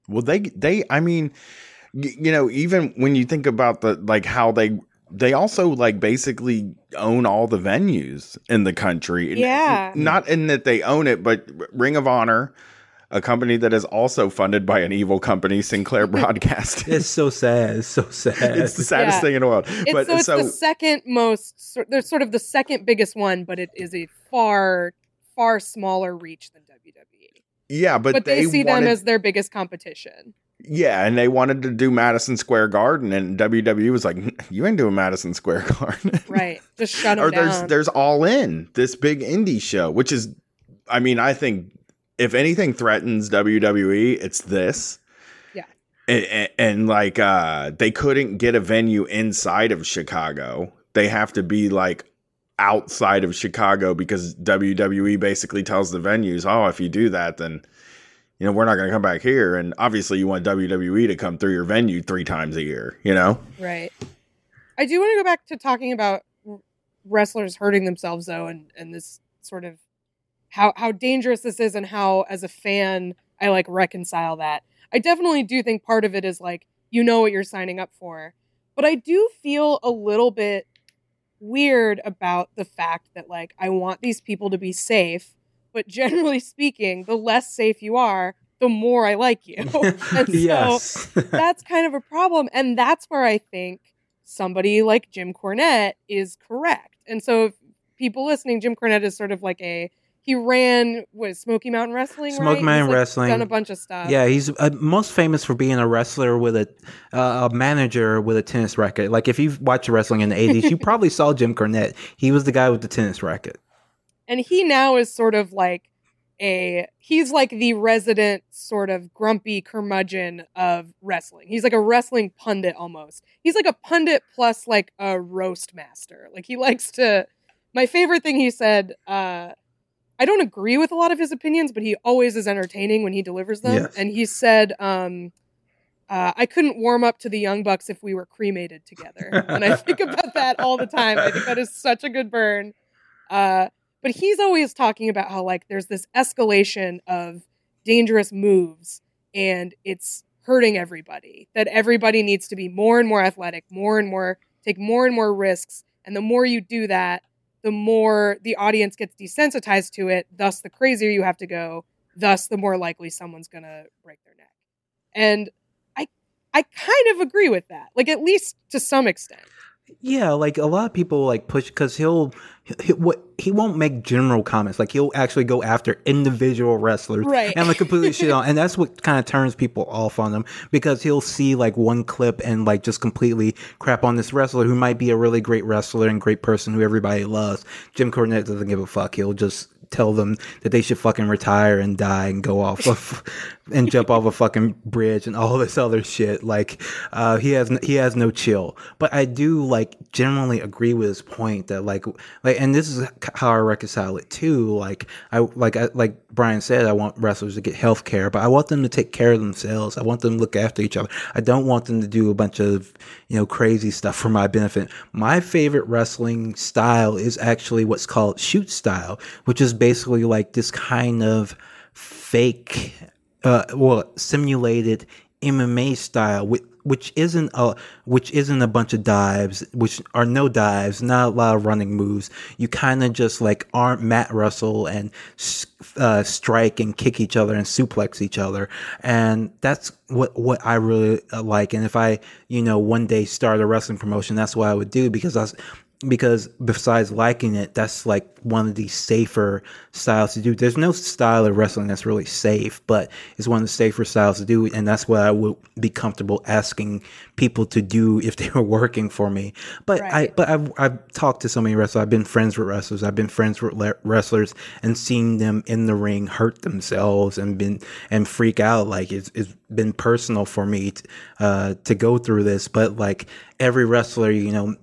Well, they they I mean, you know, even when you think about the like how they they also like basically own all the venues in the country. Yeah. Not in that they own it, but Ring of Honor, a company that is also funded by an evil company, Sinclair Broadcasting. It's so sad. It's so sad. it's the saddest Yeah. thing in the world. It's, but so it's so the second most. They're sort of the second biggest one, but it is a far, far smaller reach than WWE. yeah, but, But, they, see wanted, them as their biggest competition. Yeah, and they wanted to do Madison Square Garden, and WWE was like, "You ain't doing Madison Square Garden." Right. Just shut them or there's there's all in this big indie show which is i mean i think if anything threatens wwe it's this Yeah. and, and, and, like uh they couldn't get a venue inside of chicago they have to be like outside of chicago because wwe basically tells the venues oh if you do that then you know we're not going to come back here and obviously you want wwe to come through your venue three times a year you know Right. I do want to go back to talking about wrestlers hurting themselves though and and this sort of how how dangerous this is and how as a fan I like reconcile that. I definitely do think part of it is like you know what you're signing up for. But I do feel a little bit weird about the fact that like I want these people to be safe, but generally speaking, the less safe you are, the more I like you. and so yes. that's kind of a problem. And that's where I think somebody like Jim Cornette is correct. And so, if people listening, Jim Cornette is sort of like a he ran was Smoky Mountain Wrestling. Smoky right? Mountain He's, like, Wrestling. done a bunch of stuff. Yeah, he's uh, most famous for being a wrestler with a uh, a manager with a tennis racket. Like if you've watched wrestling in the eighties, you probably saw Jim Cornette. He was the guy with the tennis racket. And he now is sort of like a he's like the resident sort of grumpy curmudgeon of wrestling. He's like a wrestling pundit almost. He's like a pundit plus like a roast master. Like he likes to my favorite thing he said uh I don't agree with a lot of his opinions, but he always is entertaining when he delivers them. Yes. And he said um uh, I couldn't warm up to the Young Bucks if we were cremated together. and I think about that all the time. I think that is such a good burn. Uh, but he's always talking about how like there's this escalation of dangerous moves and it's hurting everybody that everybody needs to be more and more athletic more and more take more and more risks. And the more you do that the more the audience gets desensitized to it thus the crazier you have to go thus the more likely someone's going to break their neck. And i i kind of agree with that like at least to some extent Yeah, like a lot of people like push because he'll he, what he won't make general comments. Like he'll actually go after individual wrestlers Right. and like completely shit on, and that's what kind of turns people off on him because he'll see like one clip and like just completely crap on this wrestler who might be a really great wrestler and great person who everybody loves. Jim Cornette doesn't give a fuck. He'll just tell them that they should fucking retire and die and go off of and jump off a fucking bridge and all this other shit. Like uh, he has he has no chill. But I do like generally agree with his point that like like and this is how I reconcile it too. Like I like I, like Brian said, I want wrestlers to get health care, but I want them to take care of themselves. I want them to look after each other. I don't want them to do a bunch of you know crazy stuff for my benefit. My favorite wrestling style is actually what's called shoot style, which is basically like this kind of fake uh, well, simulated MMA style, which, isn't a which isn't a bunch of dives, which are no dives, not a lot of running moves. You kind of just like arm mat wrestle and uh, strike and kick each other and suplex each other, and that's what what I really uh, like. And if I you know one day start a wrestling promotion, that's what I would do because I because besides liking it, that's like one of the safer styles to do. There's no style of wrestling that's really safe, but it's one of the safer styles to do, and that's what I would be comfortable asking people to do if they were working for me. But I, but I've, I've talked to so many wrestlers. I've been friends with wrestlers. I've been friends with le- wrestlers and seen them in the ring hurt themselves and been and freak out. Like it's, it's been personal for me t- uh, to go through this. But like every wrestler, you know,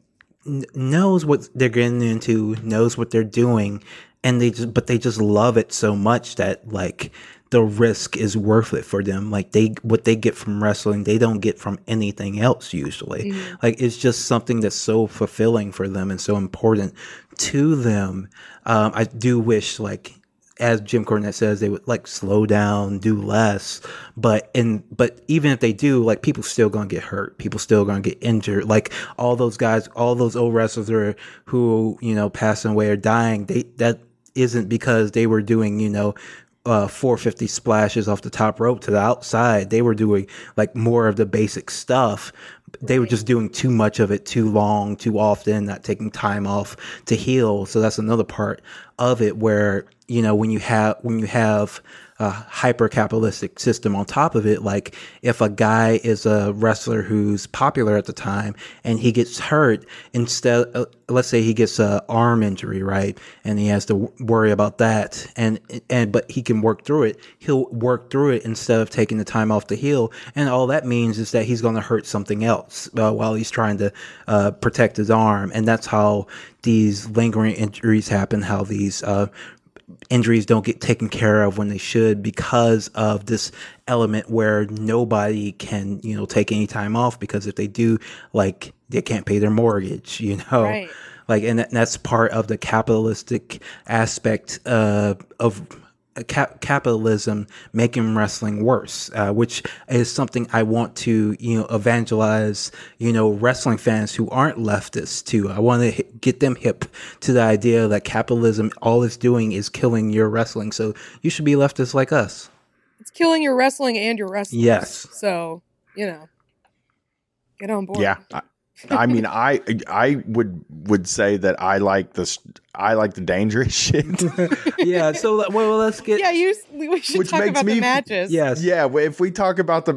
knows what they're getting into, knows what they're doing, and they just but they just love it so much that like the risk is worth it for them. Like they what they get from wrestling, they don't get from anything else usually. Like it's just something that's so fulfilling for them and so important to them. Um, I do wish like as Jim Cornette says, they would like slow down, do less. But and but even if they do, like people still gonna get hurt. People still gonna get injured. Like all those guys, all those old wrestlers are who you know passing away or dying. They that isn't because they were doing you know. Uh, 450 splashes off the top rope to the outside. They were doing like more of the basic stuff. They were just doing too much of it too long, too often, not taking time off to heal. So that's another part of it where you know when you have when you have a hyper capitalistic system on top of it. Like if a guy is a wrestler who's popular at the time and he gets hurt instead uh, let's say he gets a arm injury right? And he has to worry about that. And and but he can work through it. He'll work through it instead of taking the time off to heal and all that means is that he's going to hurt something else uh, while he's trying to uh, protect his arm. And that's how these lingering injuries happen how these uh, injuries don't get taken care of when they should because of this element where nobody can you know take any time off because if they do like they can't pay their mortgage you know Right. like and that's part of the capitalistic aspect uh, of cap- capitalism making wrestling worse, uh, which is something I want to, you know, evangelize, you know, wrestling fans who aren't leftists to. I want to get them hip to the idea that capitalism, all it's doing is killing your wrestling. So you should be leftists like us. It's killing your wrestling and your wrestling. Yes. So you know, get on board. Yeah. I, I mean, I I would would say that I like the I like the dangerous shit. yeah. So well, well, let's get. Yeah, you. We should Which talk makes about me- the matches. Yes. yeah, if we talk about the,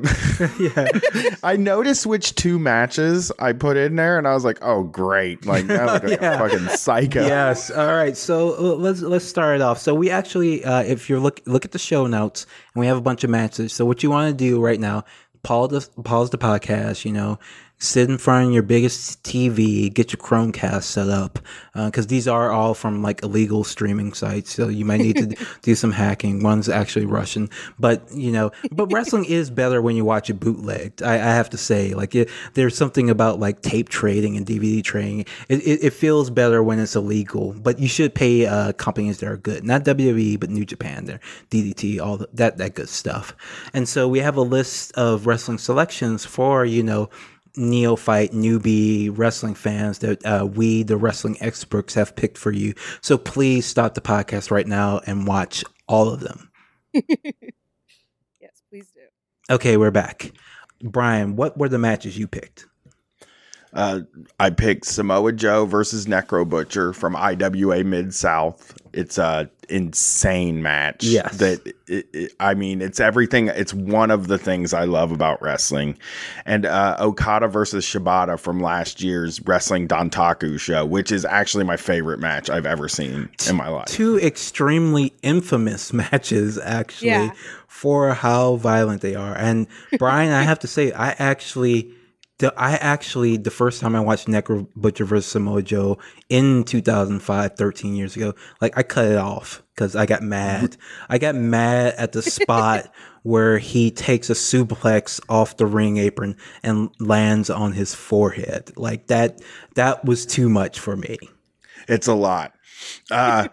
Yeah. I noticed which two matches I put in there, and I was like, oh great, like I look like Yeah. a fucking psycho. Yes. All right. So let's let's start it off. So we actually, uh, if you're look look at the show notes, and we have a bunch of matches. So what you want to do right now, pause the pause the podcast. You know, sit in front of your biggest TV, get your Chromecast set up, because these are all from like illegal streaming sites. So you might need to do some hacking. One's actually Russian, but you know, but wrestling is better when you watch it bootlegged. I, I have to say, like, it, there's something about like tape trading and DVD trading. It, it, it feels better when it's illegal, but you should pay uh, companies that are good, not WWE, but New Japan, there, DDT, all the, that that good stuff. And so we have a list of wrestling selections for you know neophyte, newbie wrestling fans that uh, we, the wrestling experts, have picked for you. So please stop the podcast right now and watch all of them. Yes, please do. Okay, we're back. Brian, what were the matches you picked? Uh, I picked Samoa Joe versus Necro Butcher from IWA Mid South. It's a insane match. Yes. that it, it- I mean, it's everything. It's one of the things I love about wrestling. And uh, Okada versus Shibata from last year's Wrestling Dontaku show, which is actually my favorite match I've ever seen in my life. Two extremely infamous matches, actually, Yeah. for how violent they are. And Brian, I have to say, I actually. The, I actually, the first time I watched Necro Butcher versus Samoa Joe in 2005, 13 years ago, like I cut it off because I got mad. I got mad at the spot where he takes a suplex off the ring apron and lands on his forehead. Like that, that was too much for me. It's a lot. Uh,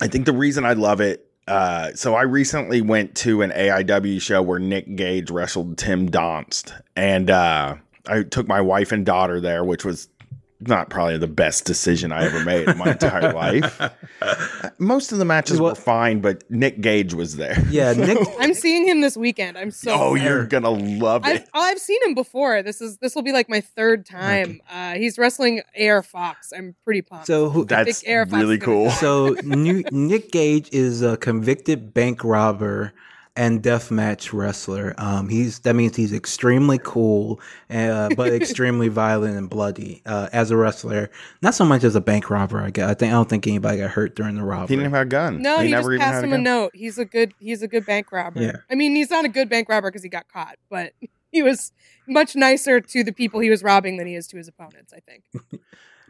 I think the reason I love it. Uh, so I recently went to an AIW show where Nick Gage wrestled Tim Donst, and uh, I took my wife and daughter there, which was not probably the best decision I ever made in my entire life. Most of the matches Well- were fine, but Nick Gage was there. Yeah, Nick. I'm seeing him this weekend. I'm so. oh, excited. you're gonna love I've it. I've seen him before. This is this will be like my third time. Uh, he's wrestling AR Fox. I'm pretty pumped. So who? That's really cool. So New, Nick Gage is a convicted bank robber and deathmatch wrestler. Um, he's that means he's extremely cool, uh, but extremely violent and bloody uh, as a wrestler. Not so much as a bank robber. I guess. I think I don't think anybody got hurt during the robbery. He didn't have a gun. no, he, never just even passed him a a note. He's a good he's a good bank robber. Yeah. I mean, he's not a good bank robber because he got caught, but he was much nicer to the people he was robbing than he is to his opponents. I think.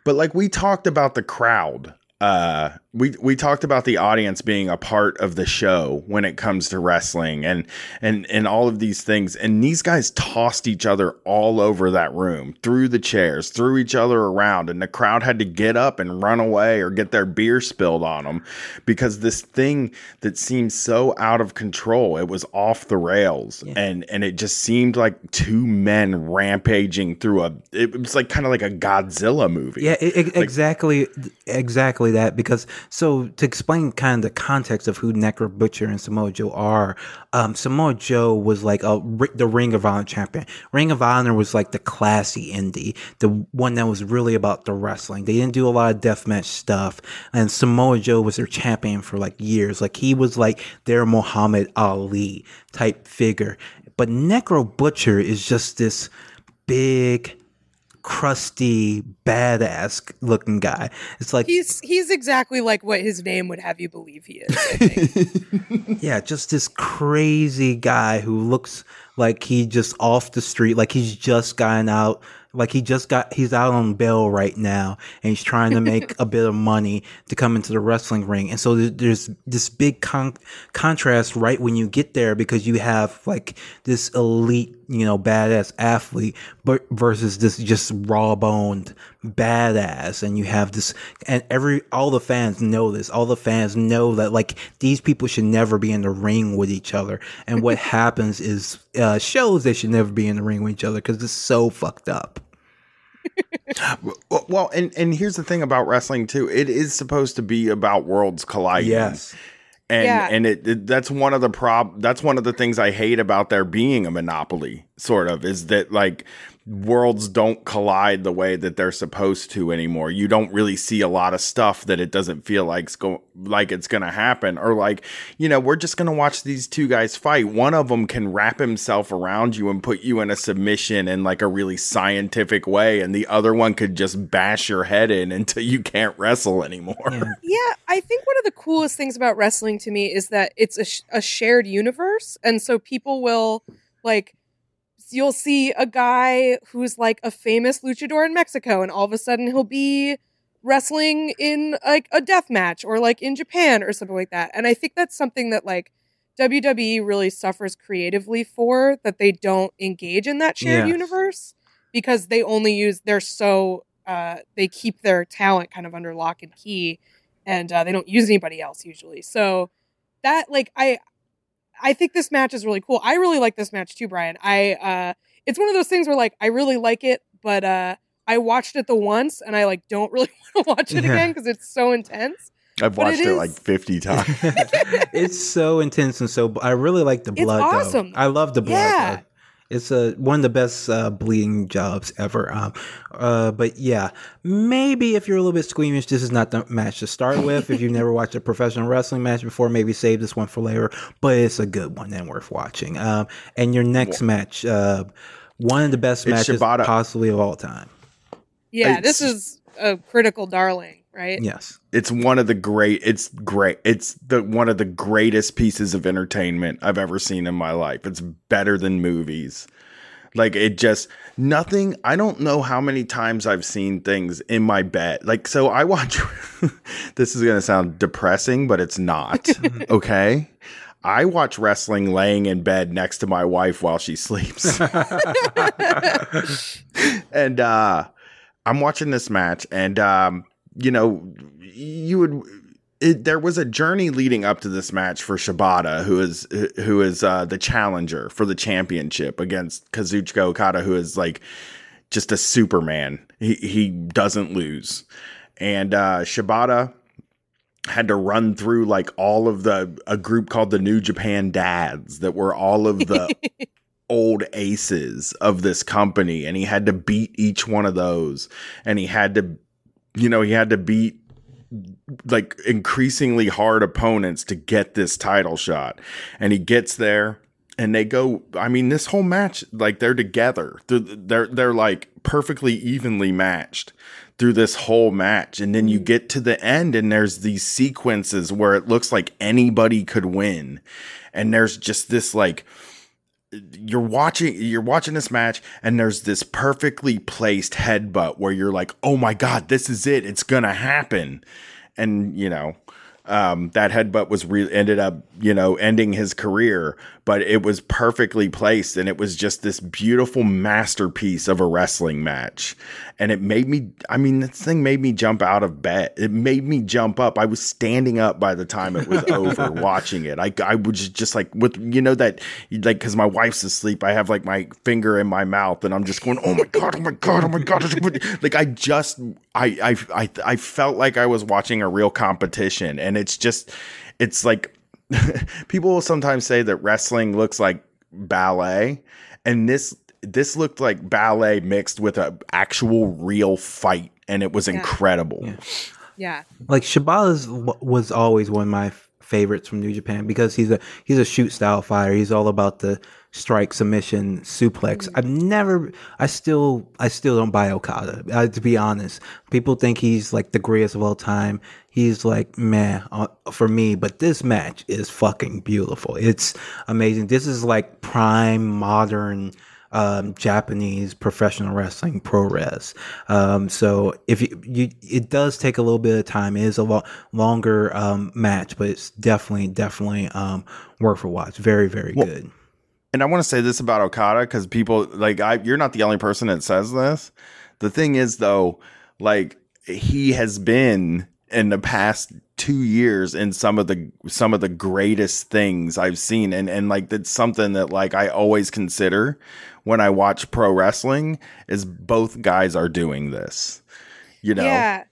But like we talked about the crowd. Uh we we talked about the audience being a part of the show when it comes to wrestling and and and all of these things. And these guys tossed each other all over that room through the chairs threw each other around and the crowd had to get up and run away or get their beer spilled on them because this thing that seemed so out of control it was off the rails. And and it just seemed like two men rampaging through a it was like kind of like a Godzilla movie. Yeah, e- e- exactly, exactly that. Because so to explain kind of the context of who Necro Butcher and Samoa Joe are, um, Samoa Joe was like a the Ring of Honor champion. Ring of Honor was like the classy indie, the one that was really about the wrestling. They didn't do a lot of deathmatch stuff, and Samoa Joe was their champion for like years. Like he was like their Muhammad Ali type figure. But Necro Butcher is just this big crusty, badass looking guy. It's like, He's he's exactly like what his name would have you believe he is. I think. yeah, just this crazy guy who looks like he just off the street, like he's just gotten out, like he just got, he's out on bail right now and he's trying to make a bit of money to come into the wrestling ring. And so there's this big con- contrast right when you get there because you have like this elite, you know, badass athlete, but versus this just raw boned badass, and you have this, and every all the fans know this. All the fans know that like these people should never be in the ring with each other, and what happens is uh, shows they should never be in the ring with each other because it's so fucked up. Well- Well, and and here's the thing about wrestling too. It is supposed to be about worlds colliding. Yes. and Yeah. and it, it that's one of the prob that's one of the things I hate about there being a monopoly. Sort of is that like worlds don't collide the way that they're supposed to anymore. You don't really see a lot of stuff that it doesn't feel like it's go like it's going to happen or like, you know, we're just going to watch these two guys fight. One of them can wrap himself around you and put you in a submission in like a really scientific way and the other one could just bash your head in until you can't wrestle anymore. Yeah. Yeah, I think one of the coolest things about wrestling to me is that it's a, sh- a shared universe. And so people will, like, you'll see a guy who's like a famous luchador in Mexico, and all of a sudden he'll be wrestling in like a death match or like in Japan or something like that. And I think that's something that, like, WWE really suffers creatively for that they don't engage in that shared Yes. universe because they only use, they're so, uh, they keep their talent kind of under lock and key and uh, they don't use anybody else usually. So that like I I think this match is really cool. I really like this match too, Brian. I uh it's one of those things where like I really like it, but uh I watched it the once and I like don't really want to watch it Yeah. again because it's so intense. I've But watched it it, is- like 50 times. it's so intense and so. I really like the It's blood. though. awesome. I love the blood. Yeah. though. It's a one of the best uh, bleeding jobs ever. Um, uh, but yeah, maybe if you're a little bit squeamish, this is not the match to start with. if you've never watched a professional wrestling match before, maybe save this one for later. But it's a good one and worth watching. Um, and your next match, uh, one of the best It's matches Shibata. possibly of all time. Yeah, this is a critical darling, right? Yes. it's one of the great it's great it's the one of the greatest pieces of entertainment i've ever seen in my life. It's better than movies. Like it just nothing i don't know how many times i've seen things in my bed. Like so i watch this is going to sound depressing but it's not okay? I watch wrestling laying in bed next to my wife while she sleeps. And uh I'm watching this match, and um, you know, you would. It, there was a journey leading up to this match for Shibata, who is who is uh, the challenger for the championship against Kazuchika Okada, who is like just a Superman. He he doesn't lose, and uh, Shibata had to run through like all of the a group called the New Japan Dads that were all of the old aces of this company and he had to beat each one of those and he had to you know he had to beat like increasingly hard opponents to get this title shot. And he gets there and they go i mean this whole match like they're together. They're they're, they're like perfectly evenly matched through this whole match. And then you mm. get to the end and there's these sequences where it looks like anybody could win. And there's just this like you're watching you're watching this match and there's this perfectly placed headbutt where you're like oh my god this is it. It's gonna happen. And you know um, that headbutt was re- ended up you know ending his career but it was perfectly placed and it was just this beautiful masterpiece of a wrestling match. And it made me i mean this thing made me jump out of bed. It made me jump up. I was standing up by the time it was over watching it. I, I was just like with you know that like because my wife's asleep i have like my finger in my mouth and i'm just going oh my god oh my god oh my god like i just I, I i i felt like i was watching a real competition and it's just it's like people will sometimes say that wrestling looks like ballet and this this looked like ballet mixed with a actual real fight and it was Yeah. incredible Yeah. like Shibata's was always one of my favorites from New Japan because he's a he's a shoot style fighter. He's all about the strike submission suplex. I've never, I still, I still don't buy Okada. Uh, to be honest, people think he's like the greatest of all time. He's like meh uh, for me, but this match is fucking beautiful. It's amazing. This is like prime modern um, Japanese professional wrestling pro res. Um, so if you, you, it does take a little bit of time. It is a lo- longer um, match, but it's definitely, definitely um, worth a watch. Very, very good. And I want to say this about Okada because people like I you're not the only person that says this. The thing is though, like he has been in the past two years in some of the some of the greatest things I've seen and and like that's something that like I always consider when I watch pro wrestling is both guys are doing this. You know? Yeah.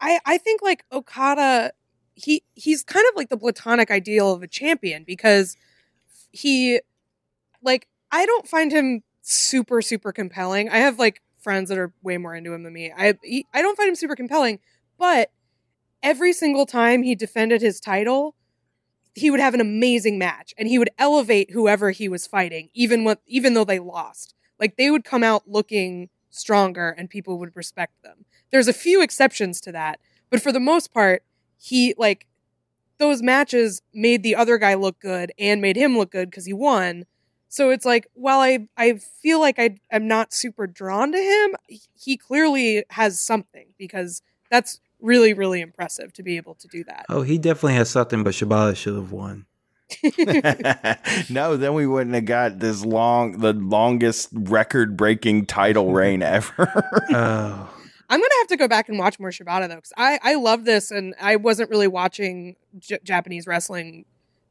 I I think like Okada he he's kind of like the platonic ideal of a champion because he like I don't find him super super compelling. I have like friends that are way more into him than me. I he, I don't find him super compelling, but every single time he defended his title, he would have an amazing match and he would elevate whoever he was fighting even when even though they lost. Like they would come out looking stronger and people would respect them. There's a few exceptions to that, but for the most part, he like those matches made the other guy look good and made him look good because he won. So it's like, while I I feel like I am not super drawn to him, he clearly has something because that's really really impressive to be able to do that. Oh, he definitely has something, but Shibata should have won. no, then we wouldn't have got this long, the longest record breaking title reign ever. Oh, I'm gonna have to go back and watch more Shibata though, because I I love this, and I wasn't really watching J- Japanese wrestling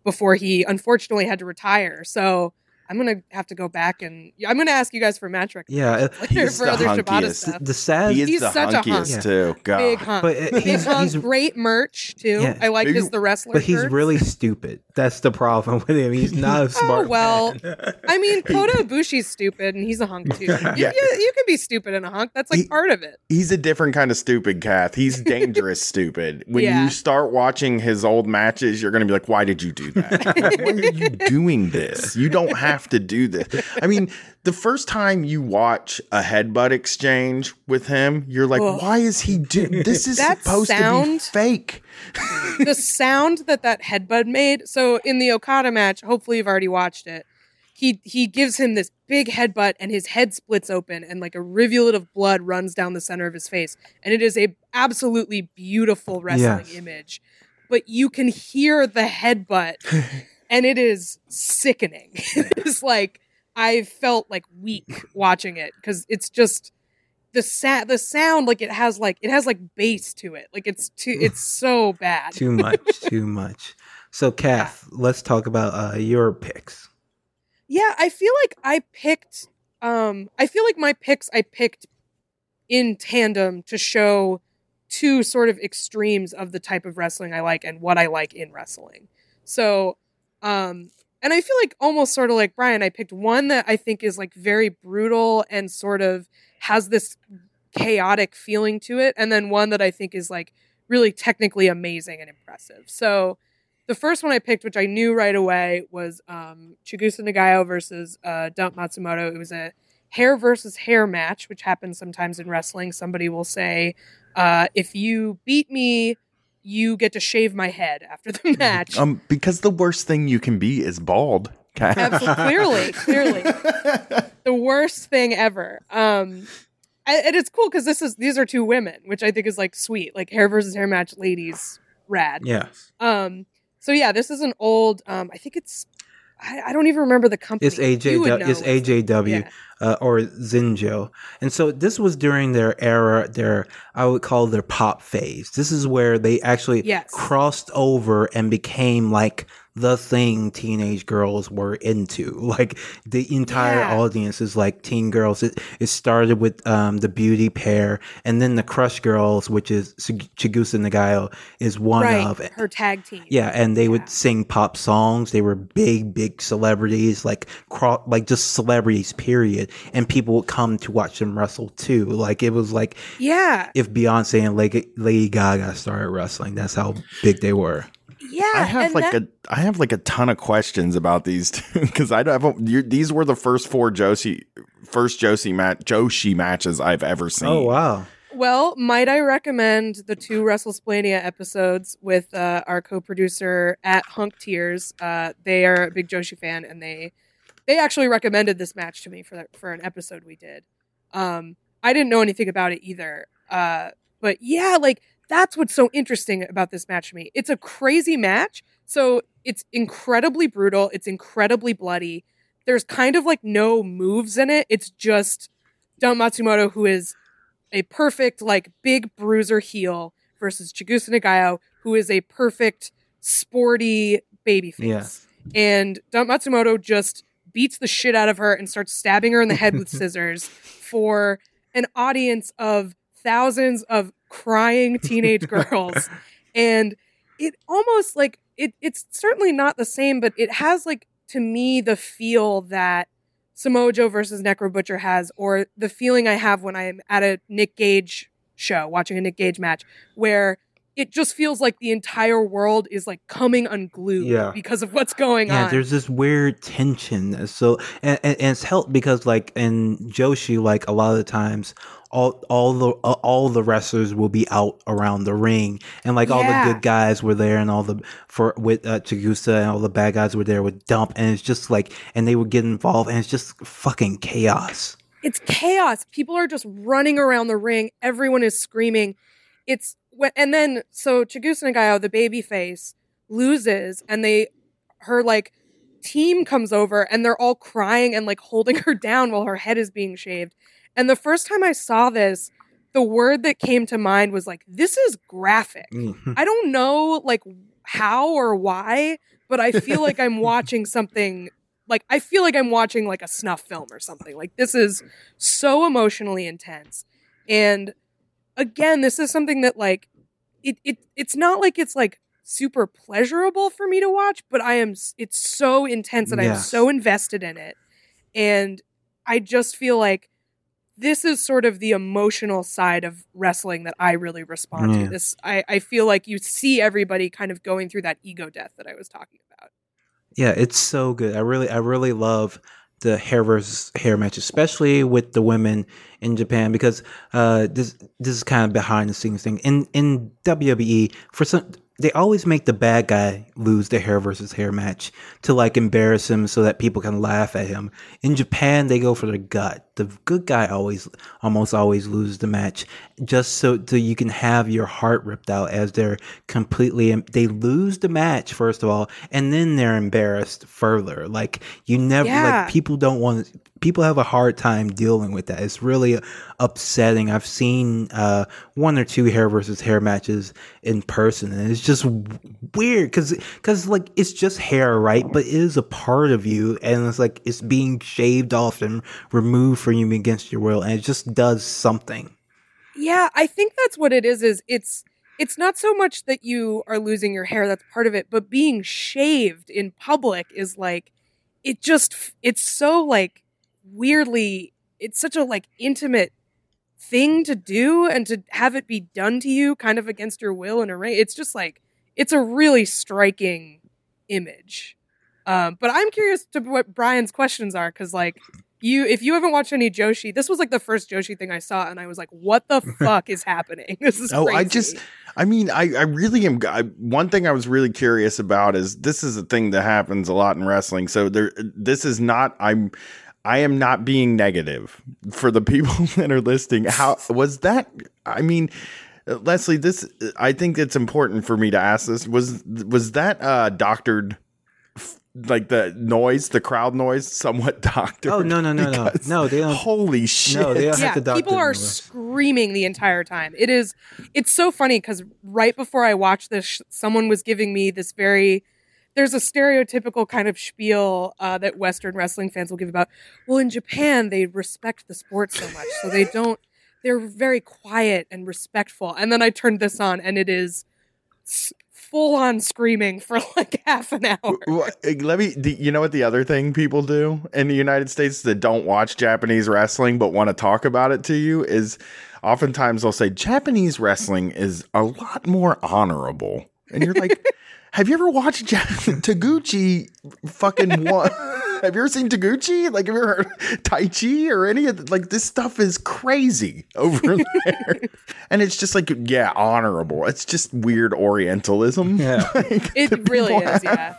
before he unfortunately had to retire. So I'm gonna have to go back and I'm gonna ask you guys for match yeah. later He's for the other Shibata hunkiest. stuff. The sad, he is He's the such a hunk. hunkiest Yeah. too. God. Big hunk. but uh, he's, hunk, he's great merch too. Yeah. I like Maybe- his the wrestler. but he's shirts. really stupid. That's the problem with him. He's not a smart. Oh well. I mean, Kota Ibushi's stupid, and he's a hunk too. You, Yeah. you, you can be stupid and a hunk. That's like He- part of it. He's a different kind of stupid, Kath. He's dangerous stupid. When Yeah. you start watching his old matches, you're going to be like, why did you do that? why are you doing this? You don't have to do this. I mean, the first time you watch a headbutt exchange with him, you're like, Ugh. why is he doing this? Is That supposed to be sound- fake. the sound that that headbutt made. So in the Okada match, hopefully you've already watched it. He he gives him this big headbutt, and his head splits open, and like a rivulet of blood runs down the center of his face, and it is a absolutely beautiful wrestling Yes. image. But you can hear the headbutt, and it is sickening. it's like I felt like weak watching it because it's just the sa- the sound like it has like it has like bass to it like it's too it's so bad too much, too much. So, Kath, let's talk about uh, your picks. yeah i feel like i picked um i feel like my picks i picked in tandem to show two sort of extremes of the type of wrestling i like and what i like in wrestling so um and i feel like almost sort of like brian i picked one that i think is like very brutal and sort of has this chaotic feeling to it and then one that i think is like really technically amazing and impressive so the first one I picked, which I knew right away, was um, Chigusa Nagayo versus uh, Dump Matsumoto. It was a hair versus hair match, which happens sometimes in wrestling. Somebody will say, uh, "If you beat me, you get to shave my head after the match." Um, because the worst thing you can be is bald. Kath. Absolutely, clearly, clearly, the worst thing ever. Um, and, and it's cool because this is these are two women, which I think is like sweet, like hair versus hair match, ladies, rad. Yeah, Um, so yeah, this is an old. Um, I think it's. I, I don't even remember the company. it's You would AJ. know. It's AJW. Yeah. Uh, or Zenjo. And so this was during their era, their I would call their pop phase. This is where they actually Yes. crossed over and became like the thing teenage girls were into. Like the entire Yeah. audience is like teen girls. It, it started with um, the beauty pair, and then the Crush Girls, which is Chigusa Nagayo, is one right, of. her tag team. Yeah, and they Yeah. would sing pop songs. They were big, big celebrities, like cro- like just celebrities. Period. And people would come to watch them wrestle too. Like it was like yeah, if Beyonce and Lady, Lady Gaga started wrestling. That's how big they were. yeah. I have like that- a I have like a ton of questions about these two because I don't have you these were the first four Josie first Josie match Joshi matches I've ever seen. Oh wow! Well, might I recommend the two WrestleSplaining episodes with uh, our co-producer at Hunk Tears? Uh, they are a big Joshi fan, and they they actually recommended this match to me for for an episode we did. Um, I didn't know anything about it either, uh, but yeah, like that's what's so interesting about this match to me. It's a crazy match, so it's incredibly brutal. It's incredibly bloody. there's kind of like no moves in it. It's just Dump Matsumoto, who is a perfect, like, big bruiser heel versus Chigusa Nagayo, who is a perfect, sporty babyface. Yeah. And Dump Matsumoto just beats the shit out of her and starts stabbing her in the head with scissors for an audience of thousands of crying teenage girls. And it almost like it it's certainly not the same, but it has like to me the feel that Samoa Joe versus Necro Butcher has, or the feeling I have when I'm at a Nick Gage show, watching a Nick Gage match, where it just feels like the entire world is like coming unglued Yeah. because of what's going Yeah, on. there's this weird tension. So, and, and, and it's helped because, like in Joshi, like a lot of the times, all all the uh, all the wrestlers will be out around the ring, and like all the good guys were there, and all the for with uh, Chigusa, and all the bad guys were there with Dump, and it's just like, and they would get involved, and it's just fucking chaos. it's chaos. People are just running around the ring. Everyone is screaming. It's wh- and then so Chigusa Nagayo, the baby face, loses, and they her like team comes over and they're all crying and like holding her down while her head is being shaved. And the first time I saw this, the word that came to mind was like, "This is graphic." Mhm. I don't know like how or why, but I feel like I'm watching something like I feel like I'm watching like a snuff film or something. Like this is so emotionally intense. And again, this is something that like it it it's not like it's like super pleasurable for me to watch, but I am it's so intense and I'm so invested in it. And I just feel like this is sort of the emotional side of wrestling that I really respond Yeah. to. Mm. This I, I feel like you see everybody kind of going through that ego death that I was talking about. Yeah, it's so good. I really, I really love the hair versus hair match, especially with the women in Japan, because uh, this this is kind of behind the scenes thing. In in WWE, for some, they always make the bad guy lose the hair versus hair match to like embarrass him so that people can laugh at him. In Japan, they go for the gut. The good guy always, almost always loses the match, just so so you can have your heart ripped out as they're completely. They lose the match first of all, and then they're embarrassed further. Like you never Yeah. like people don't want. People have a hard time dealing with that. It's really upsetting. I've seen uh, one or two hair versus hair matches in person, and it's just weird because because like it's just hair, right? But it is a part of you, and it's like it's being shaved off and removed from you against your will, and it just does something. Yeah, I think that's what it is is it's it's not so much that you are losing your hair that's part of it, but being shaved in public is like it just it's so like weirdly it's such a like intimate thing to do and to have it be done to you kind of against your will in a ring. It's just like it's a really striking image. Um, but I'm curious to what Brian's questions are because like you if you haven't watched any Joshi, this was like the first Joshi thing I saw, and I was like, "What the fuck is happening? This is Oh, I just, I mean, I, I really am. I, one thing I was really curious about is this is a thing that happens a lot in wrestling. So there, this is not. I'm, I am not being negative for the people that are listening. How was that? I mean, uh, Leslie, this I think it's important for me to ask this. Was was that uh doctored? Like the noise, the crowd noise, somewhat doctored. Oh, no, no, no, no. No, they don't- Holy shit! No, they don't yeah, have to doctor people are the noise. screaming the entire time. It is, it's so funny because right before I watched this, someone was giving me this very. There's a stereotypical kind of spiel uh, that Western wrestling fans will give about. Well, in Japan, they respect the sport so much, so they don't. They're very quiet and respectful. And then I turned this on, and it is full on screaming for like half an hour. Uh, let me. You know what the other thing people do in the United States that don't watch Japanese wrestling but want to talk about it to you is oftentimes they'll say Japanese wrestling is a lot more honorable, and you're like, have you ever watched Taguchi? Fucking what? Have you ever seen Taguchi? Like, have you ever heard Taichi or any of the, like this stuff is crazy over there, and it's just like yeah, honorable. It's just weird Orientalism. Yeah. Like, It really is, have. yeah.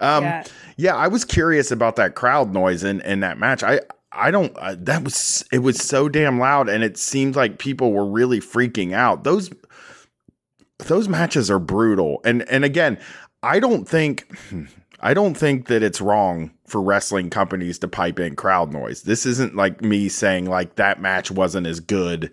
Um, Yeah. yeah. I was curious about that crowd noise in, in that match. I I don't. Uh, that was it was so damn loud, and it seemed like people were really freaking out. Those those matches are brutal, and and again, I don't think. I don't think that it's wrong for wrestling companies to pipe in crowd noise. This isn't like me saying like that match wasn't as good.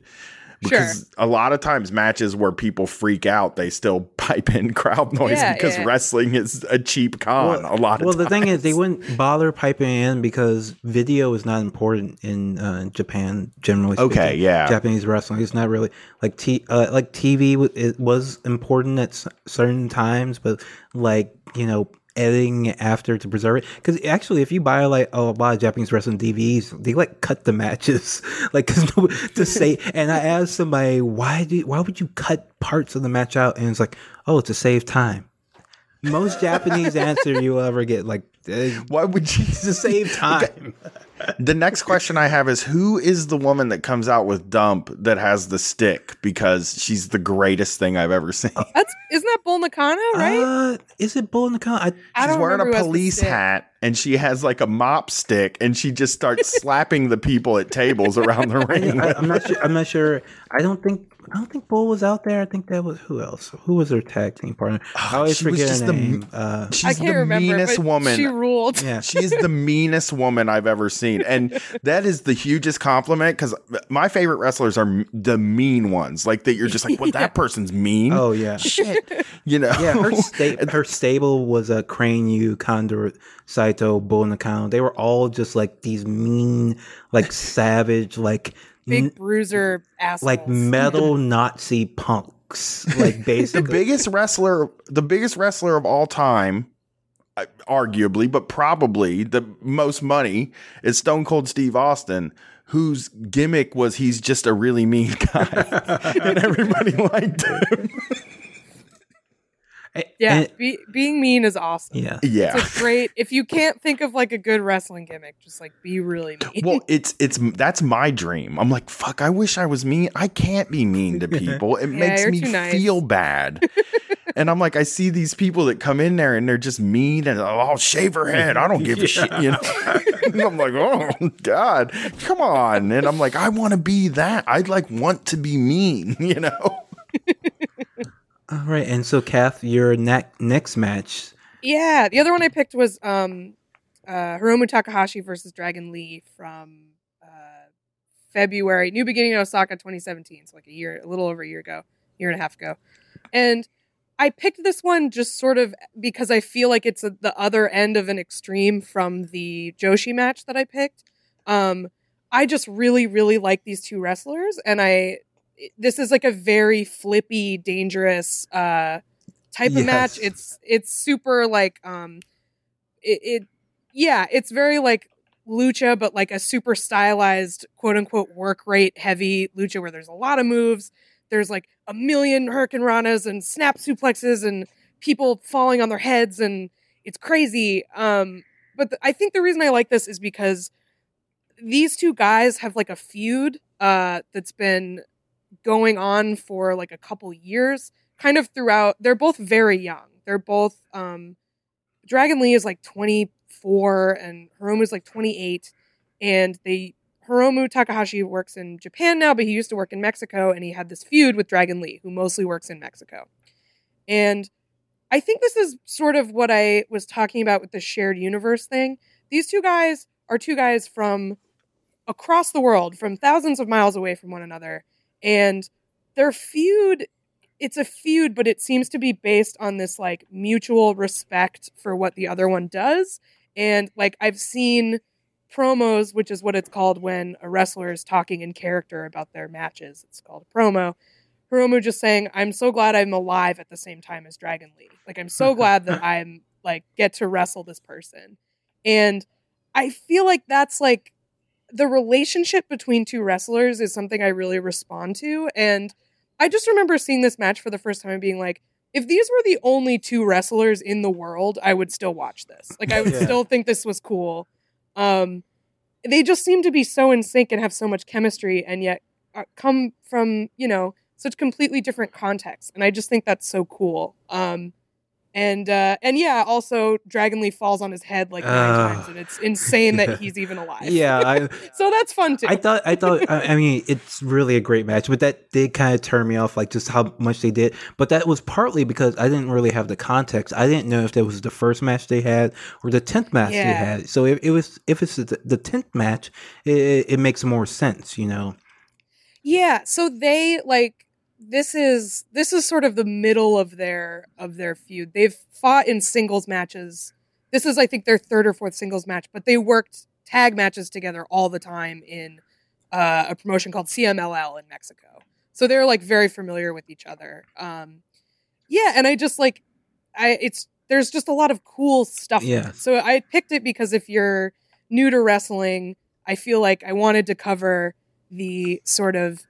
Because a lot of times matches where people freak out, they still pipe in crowd noise Yeah, because yeah. wrestling is a cheap con. a lot of well, the thing is, they wouldn't bother piping in because video is not important in uh, Japan. Generally, speaking. Okay, yeah. Japanese wrestling is not really like t uh, like TV. w- It was important at s- certain times, but like you know. Editing after to preserve it because actually, if you buy like oh, a lot of Japanese wrestling DVDs, they like cut the matches like cause no, to say. And I asked somebody why do why would you cut parts of the match out? And it's like oh, to save time most Japanese answer you will ever get, like uh, Why would you to save time. The next question I have is who is the woman that comes out with Dump that has the stick because she's the greatest thing I've ever seen. That's isn't that Bull Nakano, right? Uh, is it Bull Nakano? I, I She's wearing a who has the police hat and she has like a mop stick and she just starts slapping the people at tables around the ring. I, am not sure. I'm not sure. I don't think. I don't think Bull was out there. I think that was who else? Who was her tag team partner? I always she was forget just her the name. uh, She's I can't the remember. meanest woman. She ruled. yeah. She is the meanest woman I've ever seen. And that is the hugest compliment because my favorite wrestlers are the mean ones. Like that you're just like, well, Yeah. that person's mean. Oh yeah. shit. You know? Yeah, her sta- her stable was a Crane Yu, Condor, Saito, Bull Nakano. They were all just like these mean, like savage, like Big bruiser assholes. like metal Nazi punks. Like basically the biggest wrestler, the biggest wrestler of all time, uh, arguably, but probably the most money is Stone Cold Steve Austin, whose gimmick was he's just a really mean guy, and everybody liked him. Yeah, and- be, being mean is awesome. yeah. Yeah. It's a great. If you can't think of like a good wrestling gimmick, just like be really mean. Well, it's it's that's my dream. I'm like, fuck. I wish I was mean. I can't be mean to people. It Yeah, makes me nice. feel bad. and I'm like, I see these people that come in there and they're just mean and oh, I'll shave her head. I don't give a shit. You know. and I'm like, oh god, come on. And I'm like, I want to be that. I'd like want to be mean. You know. All right, and so Kath, your ne- next match. Yeah, the other one I picked was um, uh, Hiromu Takahashi versus Dragon Lee from uh, February, New Beginning in Osaka 2017. So like a year, a little over a year ago, year and a half ago. And I picked this one just sort of because I feel like it's a, the other end of an extreme from the Joshi match that I picked. Um, I just really, really like these two wrestlers, and I this is like a very flippy, dangerous uh, type of match. It's it's super like um, it, it yeah, it's very like lucha, but like a super stylized quote unquote work rate heavy lucha where there's a lot of moves. There's like a million hurricane ranas and snap suplexes and people falling on their heads and it's crazy. Um, but th- I think the reason I like this is because these two guys have like a feud uh, that's been going on for like a couple years, kind of throughout. They're both very young. They're both um, Dragon Lee is like 24 and Hiromu is like 28, and they Hiromu Takahashi works in Japan now, but he used to work in Mexico, and he had this feud with Dragon Lee, who mostly works in Mexico. And I think this is sort of what I was talking about with the shared universe thing. These two guys are two guys from across the world, from thousands of miles away from one another, and their feud it's a feud but it seems to be based on this like mutual respect for what the other one does. And like i've seen promos which is what it's called when a wrestler is talking in character about their matches. It's called a promo. Hiromu just saying i'm so glad i'm alive at the same time as dragon lee. Like i'm so glad that i'm like get to wrestle this person. And i feel like that's like the relationship between two wrestlers is something I really respond to. And I just remember seeing this match for the first time and being like, if these were the only two wrestlers in the world, I would still watch this. Like I would Yeah. still think this was cool. Um, they just seem to be so in sync and have so much chemistry, and yet uh, come from you know such completely different contexts. And I just think that's so cool. Um, And uh, and yeah, also Dragon Lee falls on his head like nine Ugh. times, and it's insane that he's even alive. Yeah, I, so that's fun too. I thought I thought I, I mean it's really a great match, but that did kind of turn me off, like just how much they did. But that was partly because I didn't really have the context. I didn't know if that was the first match they had or the tenth match they had. So if it was if it's the the tenth match, it, it makes more sense, you know. Yeah, so they like this is this is sort of the middle of their of their feud. They've fought in singles matches. This is I think their third or fourth singles match, but they worked tag matches together all the time in uh, a promotion called CMLL in Mexico. So they're like very familiar with each other. Um, yeah, and I just like I it's there's just a lot of cool stuff. Yeah. So I picked it because if you're new to wrestling, I feel like I wanted to cover the sort of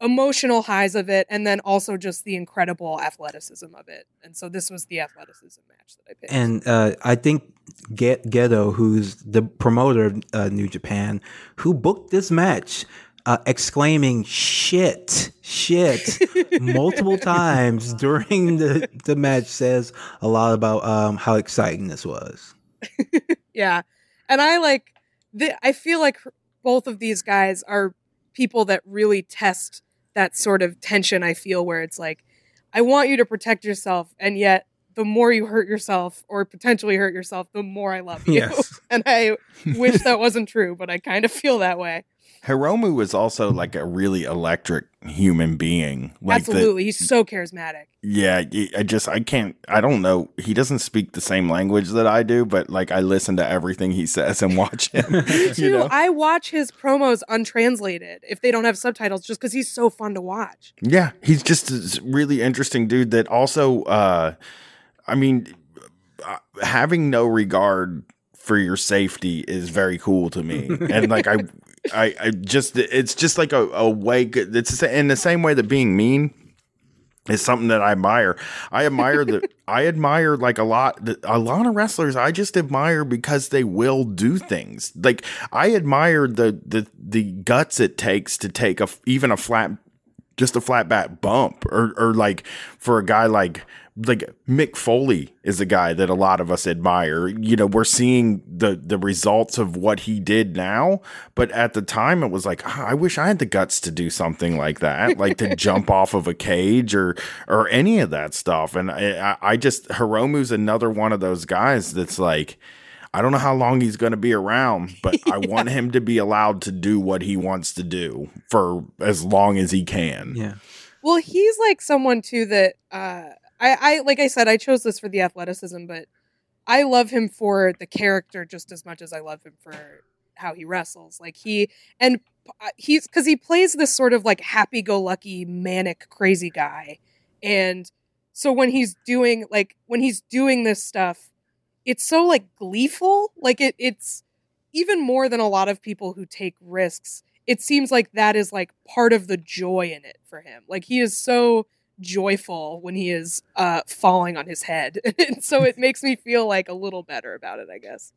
emotional highs of it and then also just the incredible athleticism of it. And so this was the athleticism match that I picked. And uh, I think Gedo, who's the promoter of uh, New Japan, who booked this match, uh, exclaiming "shit, shit" multiple times during the the match, says a lot about um, how exciting this was. yeah. And I like the I feel like both of these guys are people that really test that sort of tension I feel where it's like I want you to protect yourself and yet the more you hurt yourself or potentially hurt yourself the more I love you. Yes. and I wish that wasn't true, but I kind of feel that way. Hiromu was also like a really electric human being. Like the- Absolutely. He's so charismatic. yeah, I just I can't I don't know. He doesn't speak the same language that I do, but like I listen to everything he says and watch him. Me too. you know? I watch his promos untranslated if they don't have subtitles just because he's so fun to watch. Yeah, he's just a really interesting dude that also uh I mean uh, having no regard for your safety is very cool to me. and like I I I just it's just like a, a way it's in the same way that being mean is something that I admire. I admire the I admire like a lot a lot of wrestlers I just admire because they will do things. Like I admire the the the guts it takes to take a even a flat just a flat back bump or or like for a guy like like Mick Foley is a guy that a lot of us admire. You know, we're seeing the the results of what he did now, but at the time it was like, "Ah, I wish I had the guts to do something like that, like to jump off of a cage or or any of that stuff. And I, I I just Hiromu's another one of those guys that's like. I don't know how long he's going to be around, but I want him to be allowed to do what he wants to do for as long as he can. Yeah. Well, he's like someone too that uh, I, I like I said I chose this for the athleticism, but I love him for the character just as much as I love him for how he wrestles. Like he and uh, he's because he plays this sort of like happy-go-lucky, manic, crazy guy, and so when he's doing like when he's doing this stuff, it's so like gleeful. Like it, it's even more than a lot of people who take risks. It seems like that is like part of the joy in it for him. Like he is so joyful when he is uh falling on his head. and so it makes me feel like a little better about it, I guess.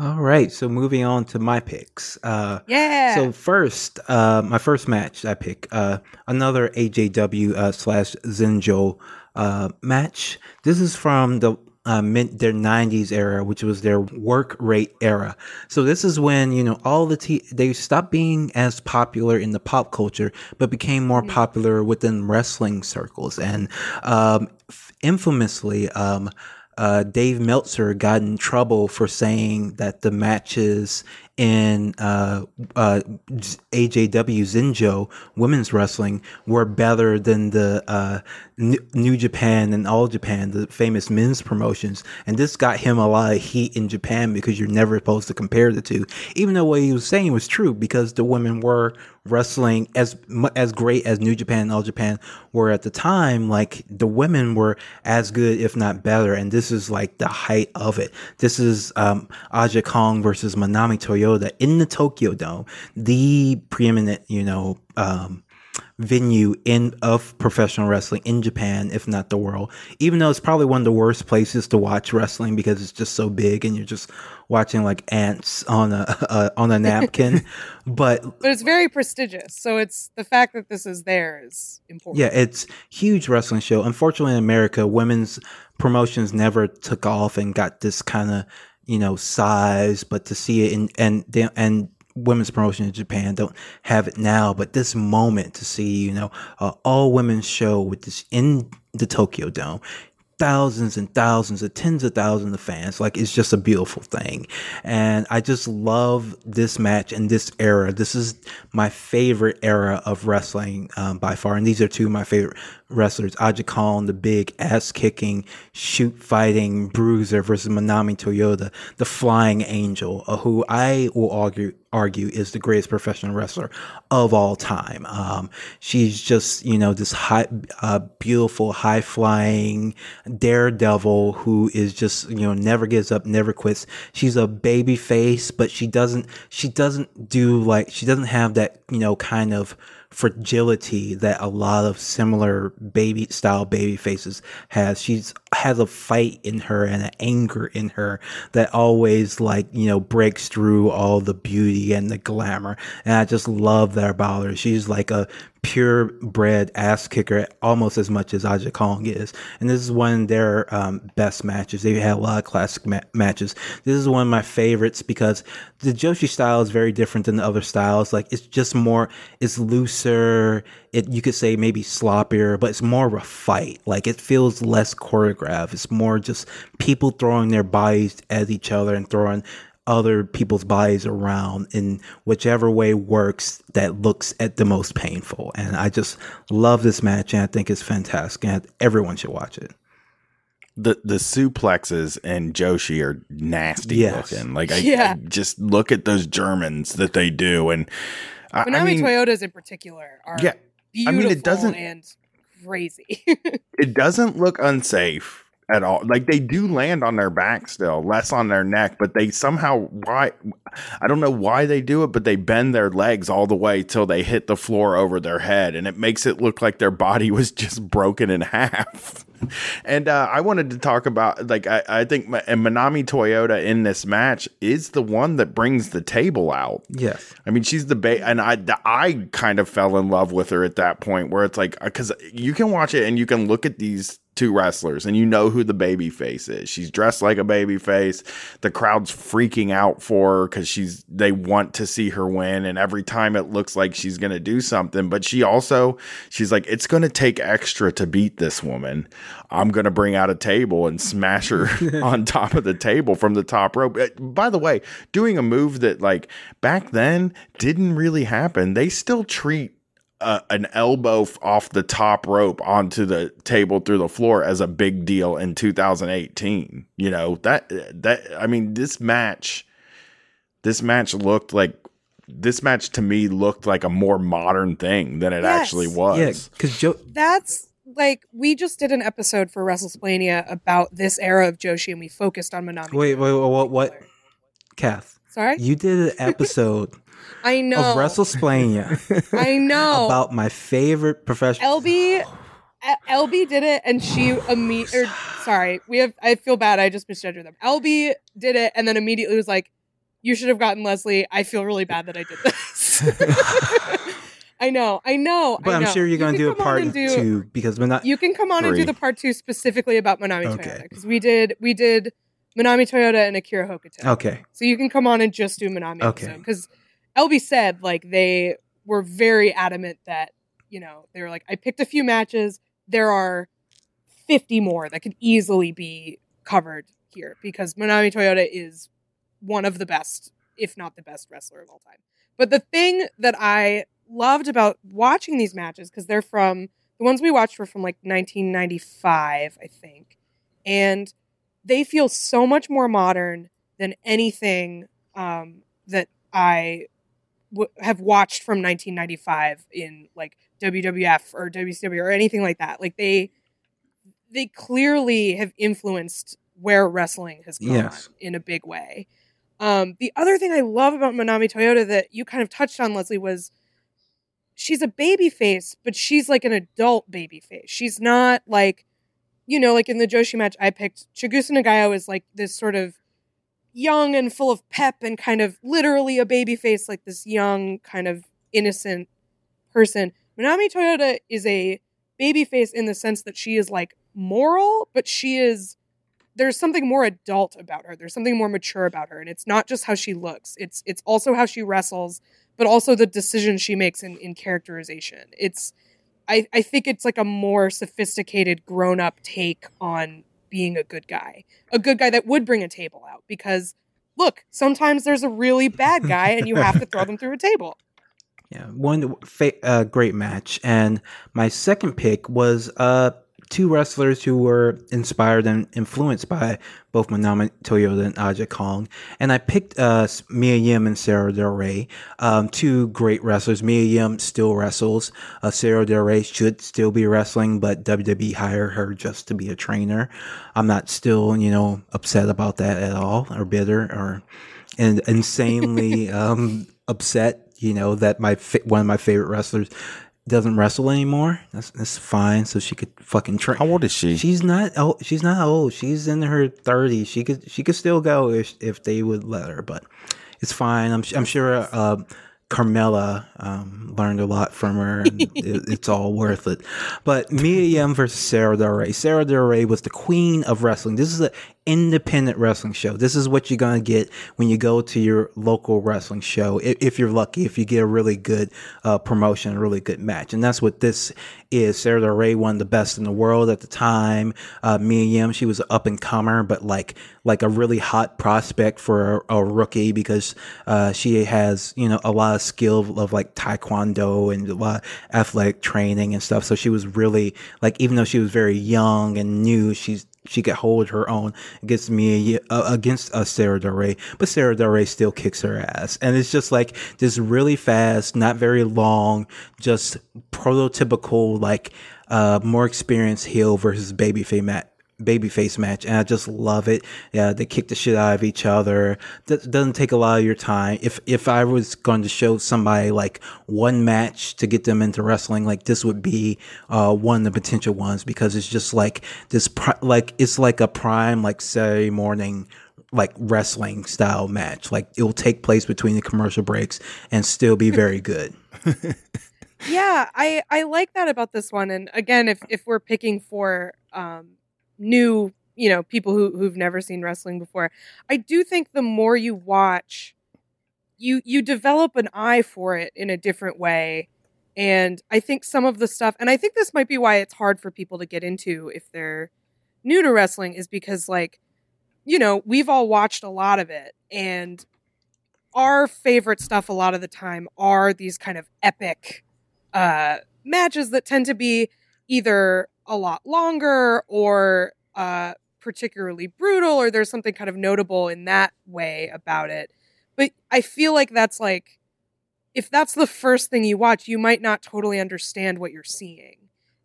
All right. So moving on to my picks. Uh, Yeah. So first, uh, my first match I pick uh, another AJW uh, slash Zenjo uh, match. This is from the uh, mid their '90s era, which was their work rate era. So this is when you know all the t- they stopped being as popular in the pop culture, but became more popular within wrestling circles. And um, f- infamously, um, uh, Dave Meltzer got in trouble for saying that the matches in uh, uh, AJW Zenjo women's wrestling were better than the uh, New Japan and All Japan, the famous men's promotions. And this got him a lot of heat in Japan because you're never supposed to compare the two, even though what he was saying was true because the women were wrestling as as great as New Japan and All Japan were at the time. Like the women were as good, if not better. And this is like the height of it. This is um, Aja Kong versus Manami Toyota in the Tokyo Dome, the preeminent, you know, um, venue in of professional wrestling in Japan, if not the world. Even though it's probably one of the worst places to watch wrestling because it's just so big and you're just watching like ants on a uh, on a napkin. but But it's very prestigious. So it's the fact that this is there is important. yeah, it's huge wrestling show. Unfortunately, in America, women's promotions never took off and got this kind of you know size. But to see it in and and women's promotion in Japan don't have it now. But this moment to see you know all women's show with this in the Tokyo Dome. Thousands and thousands of tens of thousands of fans. Like it's just a beautiful thing. And I just love this match and this era. This is my favorite era of wrestling um, by far. And these are two of my favorite wrestlers. Aja Kong, the big ass kicking, shoot fighting bruiser versus Manami Toyota, the flying angel, uh, who I will argue argue is the greatest professional wrestler of all time. Um, she's just, you know, this high, uh, beautiful, high flying daredevil who is just, you know, never gives up, never quits. She's a baby face, but she doesn't, she doesn't do like, she doesn't have that, you know, kind of fragility that a lot of similar baby style baby faces has. She's has a fight in her and an anger in her that always like, you know, breaks through all the beauty and the glamour. And I just love that about her. She's like a purebred ass kicker almost as much as Aja Kong is. And this is one of their um, best matches. They had a lot of classic ma- matches. This is one of my favorites because the Joshi style is very different than the other styles. Like it's just more, it's looser. It you could say maybe sloppier, but it's more of a fight. Like it feels less choreographed. It's more just people throwing their bodies at each other and throwing other people's bodies around in whichever way works that looks at the most painful. And I just love this match and I think it's fantastic and everyone should watch it. the the suplexes and Joshi are nasty Yes. looking. Like I, Yeah. I just look at those Germans that they do, and I, I mean, Toyotas in particular are Yeah, I mean, it doesn't- and crazy. it doesn't look unsafe at all. Like they do land on their back still, less on their neck, but they somehow why I don't know why they do it, but they bend their legs all the way till they hit the floor over their head, and it makes it look like their body was just broken in half. and uh, I wanted to talk about like I, I think and Manami Toyota in this match is the one that brings the table out. Yes. I mean, she's the ba- and I I kind of fell in love with her at that point where it's like because you can watch it and you can look at these two wrestlers and you know who the baby face is. She's dressed like a baby face. The crowd's freaking out for her because she's they want to see her win, and every time it looks like she's gonna do something, but she also she's like it's gonna take extra to beat this woman. I'm gonna bring out a table and smash her on top of the table from the top rope. Uh, By the way, doing a move that like back then didn't really happen. They still treat uh, an elbow f- off the top rope onto the table through the floor as a big deal in 2018. You know that that I mean this match, this match looked like this match to me looked like a more modern thing than it Yes. actually was. Yeah, because Joe. That's like we just did an episode for WrestleSplaining about this era of Joshi, and we focused on Manami. Wait, wait, Toyota in what? What? particular. Kath, Sorry, you did an episode I know. of WrestleSplaining I know. about my favorite professional. LB, uh, LB did it, and she immediately. Sorry, we have. I feel bad. I just misgendered them. LB did it, and then immediately was like, "You should have gotten Leslie. I feel really bad that I did this." I know. I know. but I I'm sure you're You going to do a part do- two because we're. You can come on and do the part two specifically about Manami Okay. Toyota because we did we did Manami Toyota and Akira Hokuto. Okay. So you can come on and just do Manami Okay. because LB said like they were very adamant that you know they were like I picked a few matches. There are fifty more that could easily be covered here because Manami Toyota is one of the best, if not the best wrestler of all time. But the thing that I loved about watching these matches because they're from the ones we watched were from like 1995, I think, and they feel so much more modern than anything um, that I w- have watched from 1995 in like WWF or WCW or anything like that. Like they they clearly have influenced where wrestling has gone Yes. in a big way. Um, the other thing I love about Manami Toyota that you kind of touched on, Leslie, was she's a baby face, but she's like an adult baby face. She's not like, you know, like in the Joshi match I picked, Chigusa Nagayo is like this sort of young and full of pep and kind of literally a baby face, like this young, kind of innocent person. Manami Toyota is a baby face in the sense that she is like moral, but she is there's something more adult about her. There's something more mature about her. And it's not just how she looks. It's it's also how she wrestles, but also the decisions she makes in, in characterization. It's I, I think it's like a more sophisticated, grown up take on being a good guy. A good guy that would bring a table out because look, sometimes there's a really bad guy and you have to throw them through a table. Yeah, one fa- uh, great match, and my second pick was uh two wrestlers who were inspired and influenced by both Manami Toyota and Aja Kong. And I picked uh, Mia Yim and Sarah Del Rey, um, two great wrestlers. Mia Yim still wrestles. Uh, Sarah Del Rey should still be wrestling, but WWE hired her just to be a trainer. I'm not still, you know, upset about that at all or bitter or and insanely um, upset you know that my one of my favorite wrestlers doesn't wrestle anymore. That's that's fine. So she could fucking train. How old is she? She's not. Oh, she's not old. She's in her thirties. She could she could still go if if they would let her. But it's fine. I'm I'm sure. Uh, Carmella um, learned a lot from her, and it, it's all worth it. But Mia Yim versus Sarah Del Rey. Sarah Del Rey was the queen of wrestling. This is an independent wrestling show. This is what you're gonna get when you go to your local wrestling show. If, if you're lucky, if you get a really good uh, promotion, a really good match, and that's what this is. Sarah Del Rey, the best in the world at the time. Uh, Mia Yim, she was an up and comer, but like like a really hot prospect for a, a rookie because uh, she has you know a lot of skill of like taekwondo and a lot of athletic training and stuff. So she was really like even though she was very young and new, she's she could hold her own against me uh, against uh, Sarah Del but Sarah Del still kicks her ass, and it's just like this really fast, not very long, just prototypical like uh, more experienced heel versus babyface match babyface match and I just love it. Yeah, they kick the shit out of each other. That doesn't take a lot of your time. If if I was going to show somebody like one match to get them into wrestling, like this would be uh, one of the potential ones because it's just like this like it's like a prime like Saturday morning like wrestling style match. Like it will take place between the commercial breaks and still be very good. yeah, I I like that about this one. And again, if if we're picking for um new, you know, people who who've never seen wrestling before. I do think the more you watch, you you develop an eye for it in a different way. And I think some of the stuff, and I think this might be why it's hard for people to get into if they're new to wrestling, is because like, you know, we've all watched a lot of it, and our favorite stuff a lot of the time are these kind of epic uh, matches that tend to be either a lot longer or uh, particularly brutal or there's something kind of notable in that way about it. But I feel like that's like if that's the first thing you watch, you might not totally understand what you're seeing.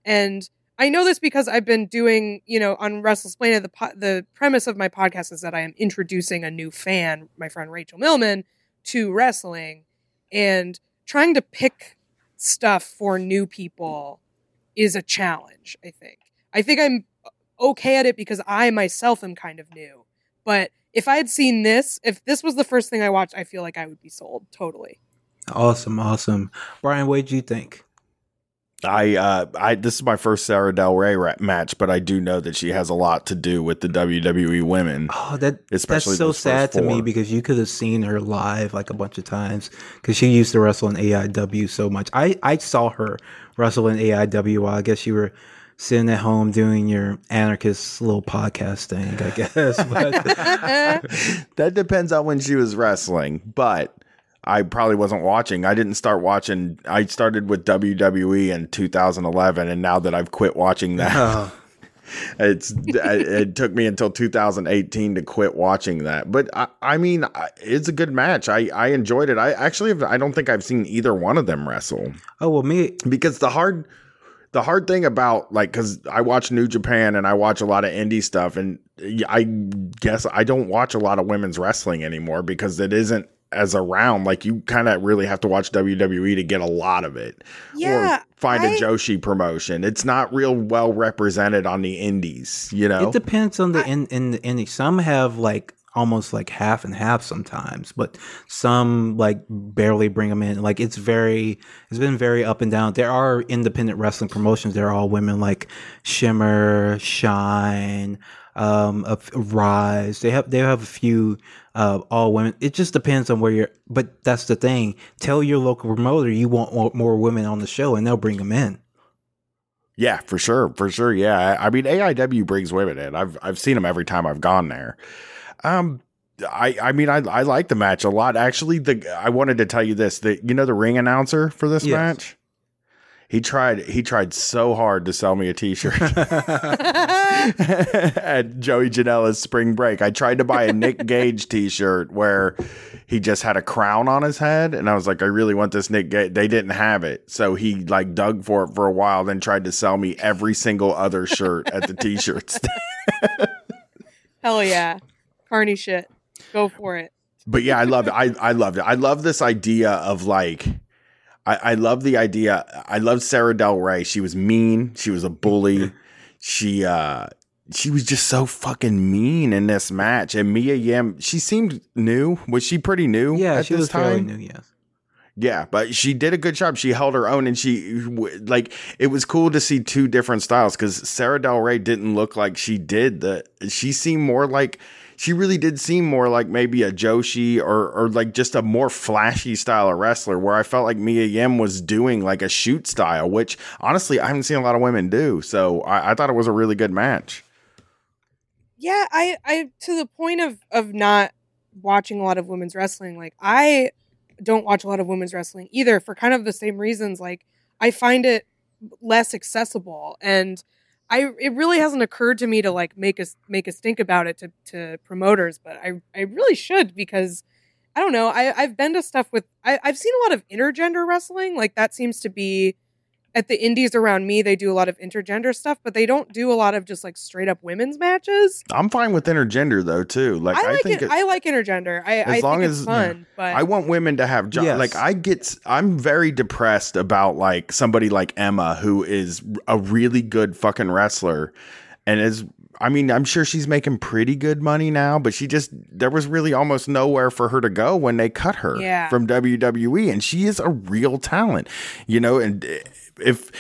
And I know this because I've been doing, you know, on WrestleSplained, the po- the premise of my podcast is that I am introducing a new fan, my friend Rachel Millman, to wrestling and trying to pick stuff for new people is a challenge, I think. I think I'm uh, okay at it because I myself am kind of new. But if I had seen this, if this was the first thing I watched, I feel like I would be sold totally. Awesome, awesome. Brian, what did you think? I uh I this is my first Sarah Del Rey ra- match, but I do know that she has a lot to do with the WWE women. Oh, that especially that's so sad to me because you could have seen her live like a bunch of times because she used to wrestle in AIW so much. I I saw her wrestle in AIW while I guess you were sitting at home doing your anarchist little podcast thing. I guess that depends on when she was wrestling, but I probably wasn't watching. I didn't start watching. I started with WWE in 2011, and now that I've quit watching that, oh. it's it took me until 2018 to quit watching that. But I, I mean, it's a good match. I I enjoyed it. I actually have, I don't think I've seen either one of them wrestle. Oh well, me because the hard the hard thing about like because I watch New Japan and I watch a lot of indie stuff, and I guess I don't watch a lot of women's wrestling anymore because it isn't as around. Like you kind of really have to watch WWE to get a lot of it. Yeah, or find I- a Joshi promotion. It's not real well represented on the indies, you know? It depends on the in in the indie. Some have like almost like half and half sometimes, but some like barely bring them in. Like it's very, it's been very up and down. There are independent wrestling promotions. They're all women, like Shimmer, Shine, um, a f- Rise. They have they have a few uh, all women. It just depends on where you're. But that's the thing. Tell your local promoter you want more, women on the show, and they'll bring them in. Yeah, for sure, for sure. Yeah, I I mean AIW brings women in. I've I've seen them every time I've gone there. Um, I I mean I I like the match a lot. Actually, the I wanted to tell you this. that you know the ring announcer for this Yes. match. He tried. He tried so hard to sell me a T-shirt at Joey Janela's spring break. I tried to buy a Nick Gage T-shirt where he just had a crown on his head, and I was like, I really want this Nick Gage. They didn't have it, so he like dug for it for a while, then tried to sell me every single other shirt at the T-shirt stand. Hell yeah, carny shit. Go for it. but yeah, I loved it. I, I loved it. I love this idea of like, I, I love the idea. I love Sarah Del Rey. She was mean. She was a bully. she, uh, she was just so fucking mean in this match. And Mia Yim, she seemed new. Was she pretty new? Yeah, at she this was fairly time? new. Yes. Yeah, but she did a good job. She held her own, and she like it was cool to see two different styles because Sarah Del Rey didn't look like she did. The she seemed more like she really did seem more like maybe a Joshi or or like just a more flashy style of wrestler. Where I felt like Mia Yim was doing like a shoot style, which honestly I haven't seen a lot of women do. So I, I thought it was a really good match. Yeah, I, I to the point of of not watching a lot of women's wrestling. Like I don't watch a lot of women's wrestling either for kind of the same reasons. Like I find it less accessible, and I it really hasn't occurred to me to like make us make us think about it to to promoters, but I I really should because. I don't know. I, I've been to stuff with. I, I've seen a lot of intergender wrestling. Like that seems to be at the indies around me. They do a lot of intergender stuff, but they don't do a lot of just like straight up women's matches. I'm fine with intergender though too. Like I like think it, I like intergender. I, I long think as- fun, but I want women to have jobs. Yes. Like I get, I'm very depressed about like somebody like Emma who is a really good fucking wrestler, and is. I mean, I'm sure she's making pretty good money now, but she just there was really almost nowhere for her to go when they cut her Yeah. from WWE, and she is a real talent, you know. And eh, if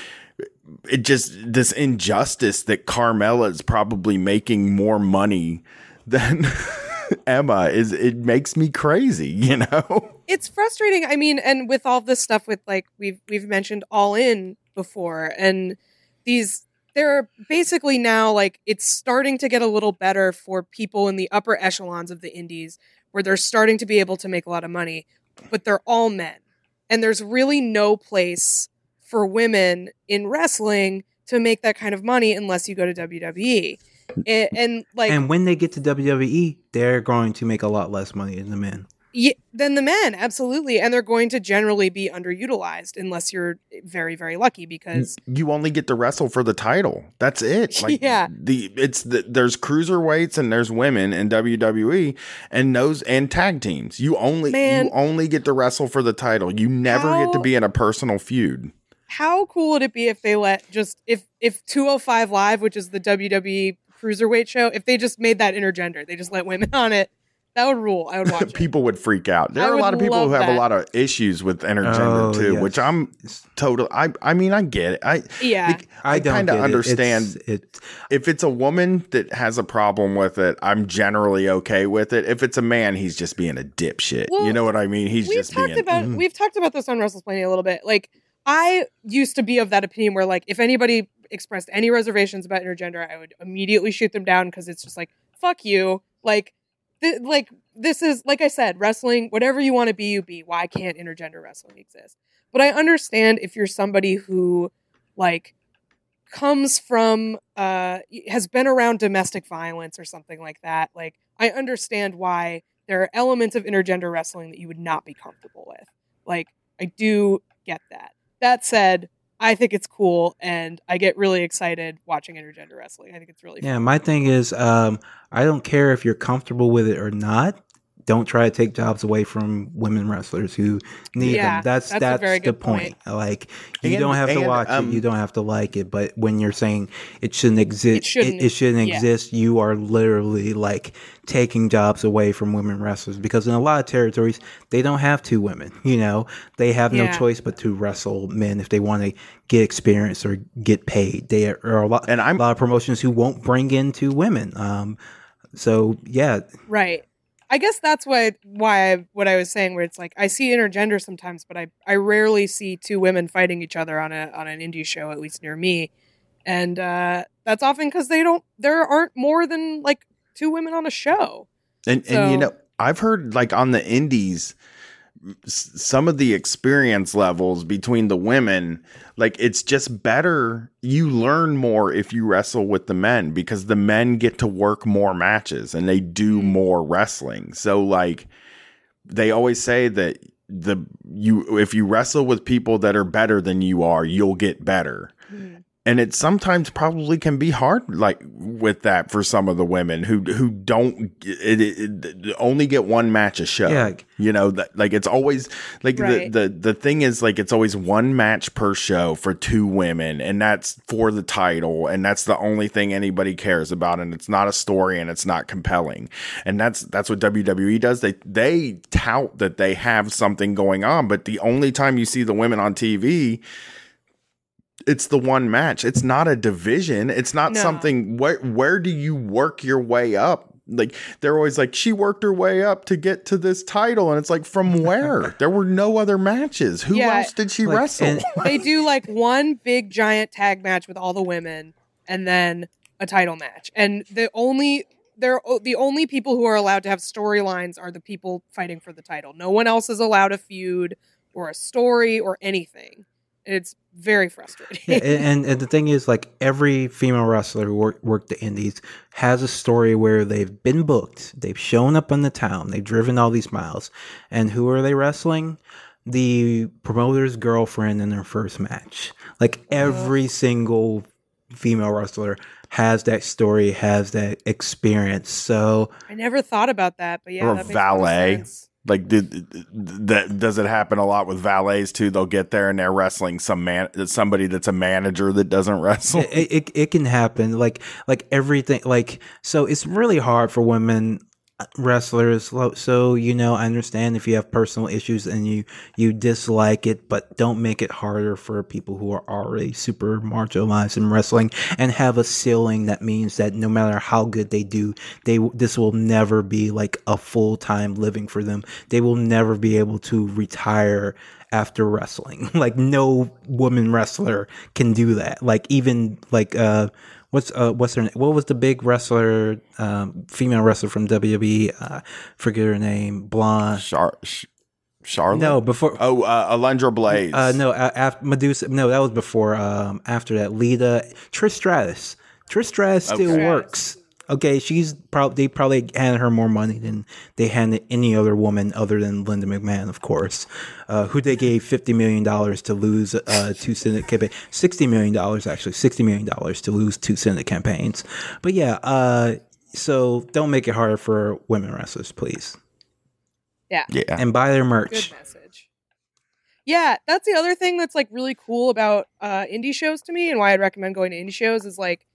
it just this injustice that Carmella is probably making more money than Emma is it makes me crazy, you know? it's frustrating. I mean, and with all this stuff with like we've we've mentioned all in before, and these they're basically now like it's starting to get a little better for people in the upper echelons of the indies where they're starting to be able to make a lot of money, but they're all men. And there's really no place for women in wrestling to make that kind of money unless you go to WWE. And, and like and when they get to WWE, they're going to make a lot less money than the men. Yeah, than the men, absolutely. And they're going to generally be underutilized unless you're very, very lucky because You only get to wrestle for the title. That's it. Like Yeah. the it's the, there's cruiserweights and there's women in WWE and those and tag teams. You only Man. you only get to wrestle for the title. You never get to be in a personal feud. How cool would it be if they let just if if 205 Live, which is the WWE cruiserweight show, if they just made that intergender, they just let women on it. That would rule. I would watch it. people would freak out. There I are a lot of people who love have a lot of issues with intergender Oh, too, yes. which I'm total. I I mean I get it. I Yeah. like, I, don't kind of get it. understand. It's- it. if it's a woman that has a problem with it, I'm generally okay with it. If it's a man, he's just being a dipshit. Well, you know what I mean? He's we've just talked being. about mm. we've talked about this on WrestleSplaining a little bit. Like I used to be of that opinion where like if anybody expressed any reservations about intergender, I would immediately shoot them down because it's just like fuck you. Like th- like this is like I said, wrestling. Whatever you want to be, you be. Why can't intergender wrestling exist? But I understand if you're somebody who like comes from uh has been around domestic violence or something like that like i understand why there are elements of intergender wrestling that you would not be comfortable with like i do get that that said i think it's cool and i get really excited watching intergender wrestling i think it's really Yeah, fun. my thing is, um, I don't care if you're comfortable with it or not. Don't try to take jobs away from women wrestlers who need Yeah, them. That's that's a that's, the point. point. Like you And- don't have to watch um, it, you don't have to like it, but when you're saying it shouldn't exist, it shouldn't- shouldn't, yeah. exist. You are literally like taking jobs away from women wrestlers because in a lot of territories they don't have two women. You know, they have no choice but to wrestle men if they want to get experience or get paid. They are, are a lot, And I'm- a lot of promotions who won't bring in two women. Um, so yeah, Right. I guess that's why why I, what I was saying where it's like I see intergender sometimes, but I I rarely see two women fighting each other on a on an indie show at least near me. And uh that's often cuz they don't there aren't more than like two women on a show. And and you know, I've heard like on the indies some of the experience levels between the women like it's just better you learn more if you wrestle with the men because the men get to work more matches and they do mm-hmm. more wrestling. So like they always say that the you if you wrestle with people that are better than you are you'll get better mm-hmm. And it sometimes probably can be hard like with that for some of the women who who don't it, it, it- only get one match a show Yeah. you know that like it's always like Right. the, the the thing is like it's always one match per show for two women and that's for the title and that's the only thing anybody cares about and it's not a story and it's not compelling and that's that's what WWE does they they tout that they have something going on but the only time you see the women on TV it's the one match. It's not a division. It's not No. something where where do you work your way up? Like they're always like she worked her way up to get to this title and it's like from where? there were no other matches. Who Yeah, else did she like, wrestle? and- they do like one big giant tag match with all the women and then a title match. And the only they're oh, the only people who are allowed to have storylines are the people fighting for the title. No one else is allowed a feud or a story or anything. It's very frustrating. Yeah, and, and, and the thing is, like every female wrestler who work, worked the indies has a story where they've been booked, they've shown up in the town, they've driven all these miles, and who are they wrestling? The promoter's girlfriend in their first match. Like every single female wrestler has that story, has that experience. So I never thought about that, but yeah, Or that makes a lot valet. Like did that does it happen a lot with valets too? They'll get there and they're wrestling some man somebody that's a manager that doesn't wrestle. it, it, it can happen like like everything like so it's really hard for women wrestlers so you know i understand if you have personal issues and you you dislike it but don't make it harder for people who are already super marginalized in wrestling and have a ceiling that means that no matter how good they do they this will never be like a full-time living for them they will never be able to retire after wrestling. Like no woman wrestler can do that. Like even like uh what's uh what's her name? What was the big wrestler um female wrestler from WWE? Uh forget her name. Blonde. Char- Sh- Charlotte? No, before Oh, uh, Alundra Blaze. uh no, after Medusa no, that was before um after that Lita Trish Stratus. Trish Stratus still Okay. works. Okay, she's probably they probably handed her more money than they handed any other woman other than Linda McMahon, of course, uh, who they gave fifty million dollars to lose uh, two Senate campaigns, sixty million dollars actually, sixty million dollars to lose two Senate campaigns. But yeah, uh, so don't make it harder for women wrestlers, please, Yeah. yeah. and buy their Good merch. message. Yeah, that's the other thing that's like really cool about uh indie shows to me and why I'd recommend going to indie shows is like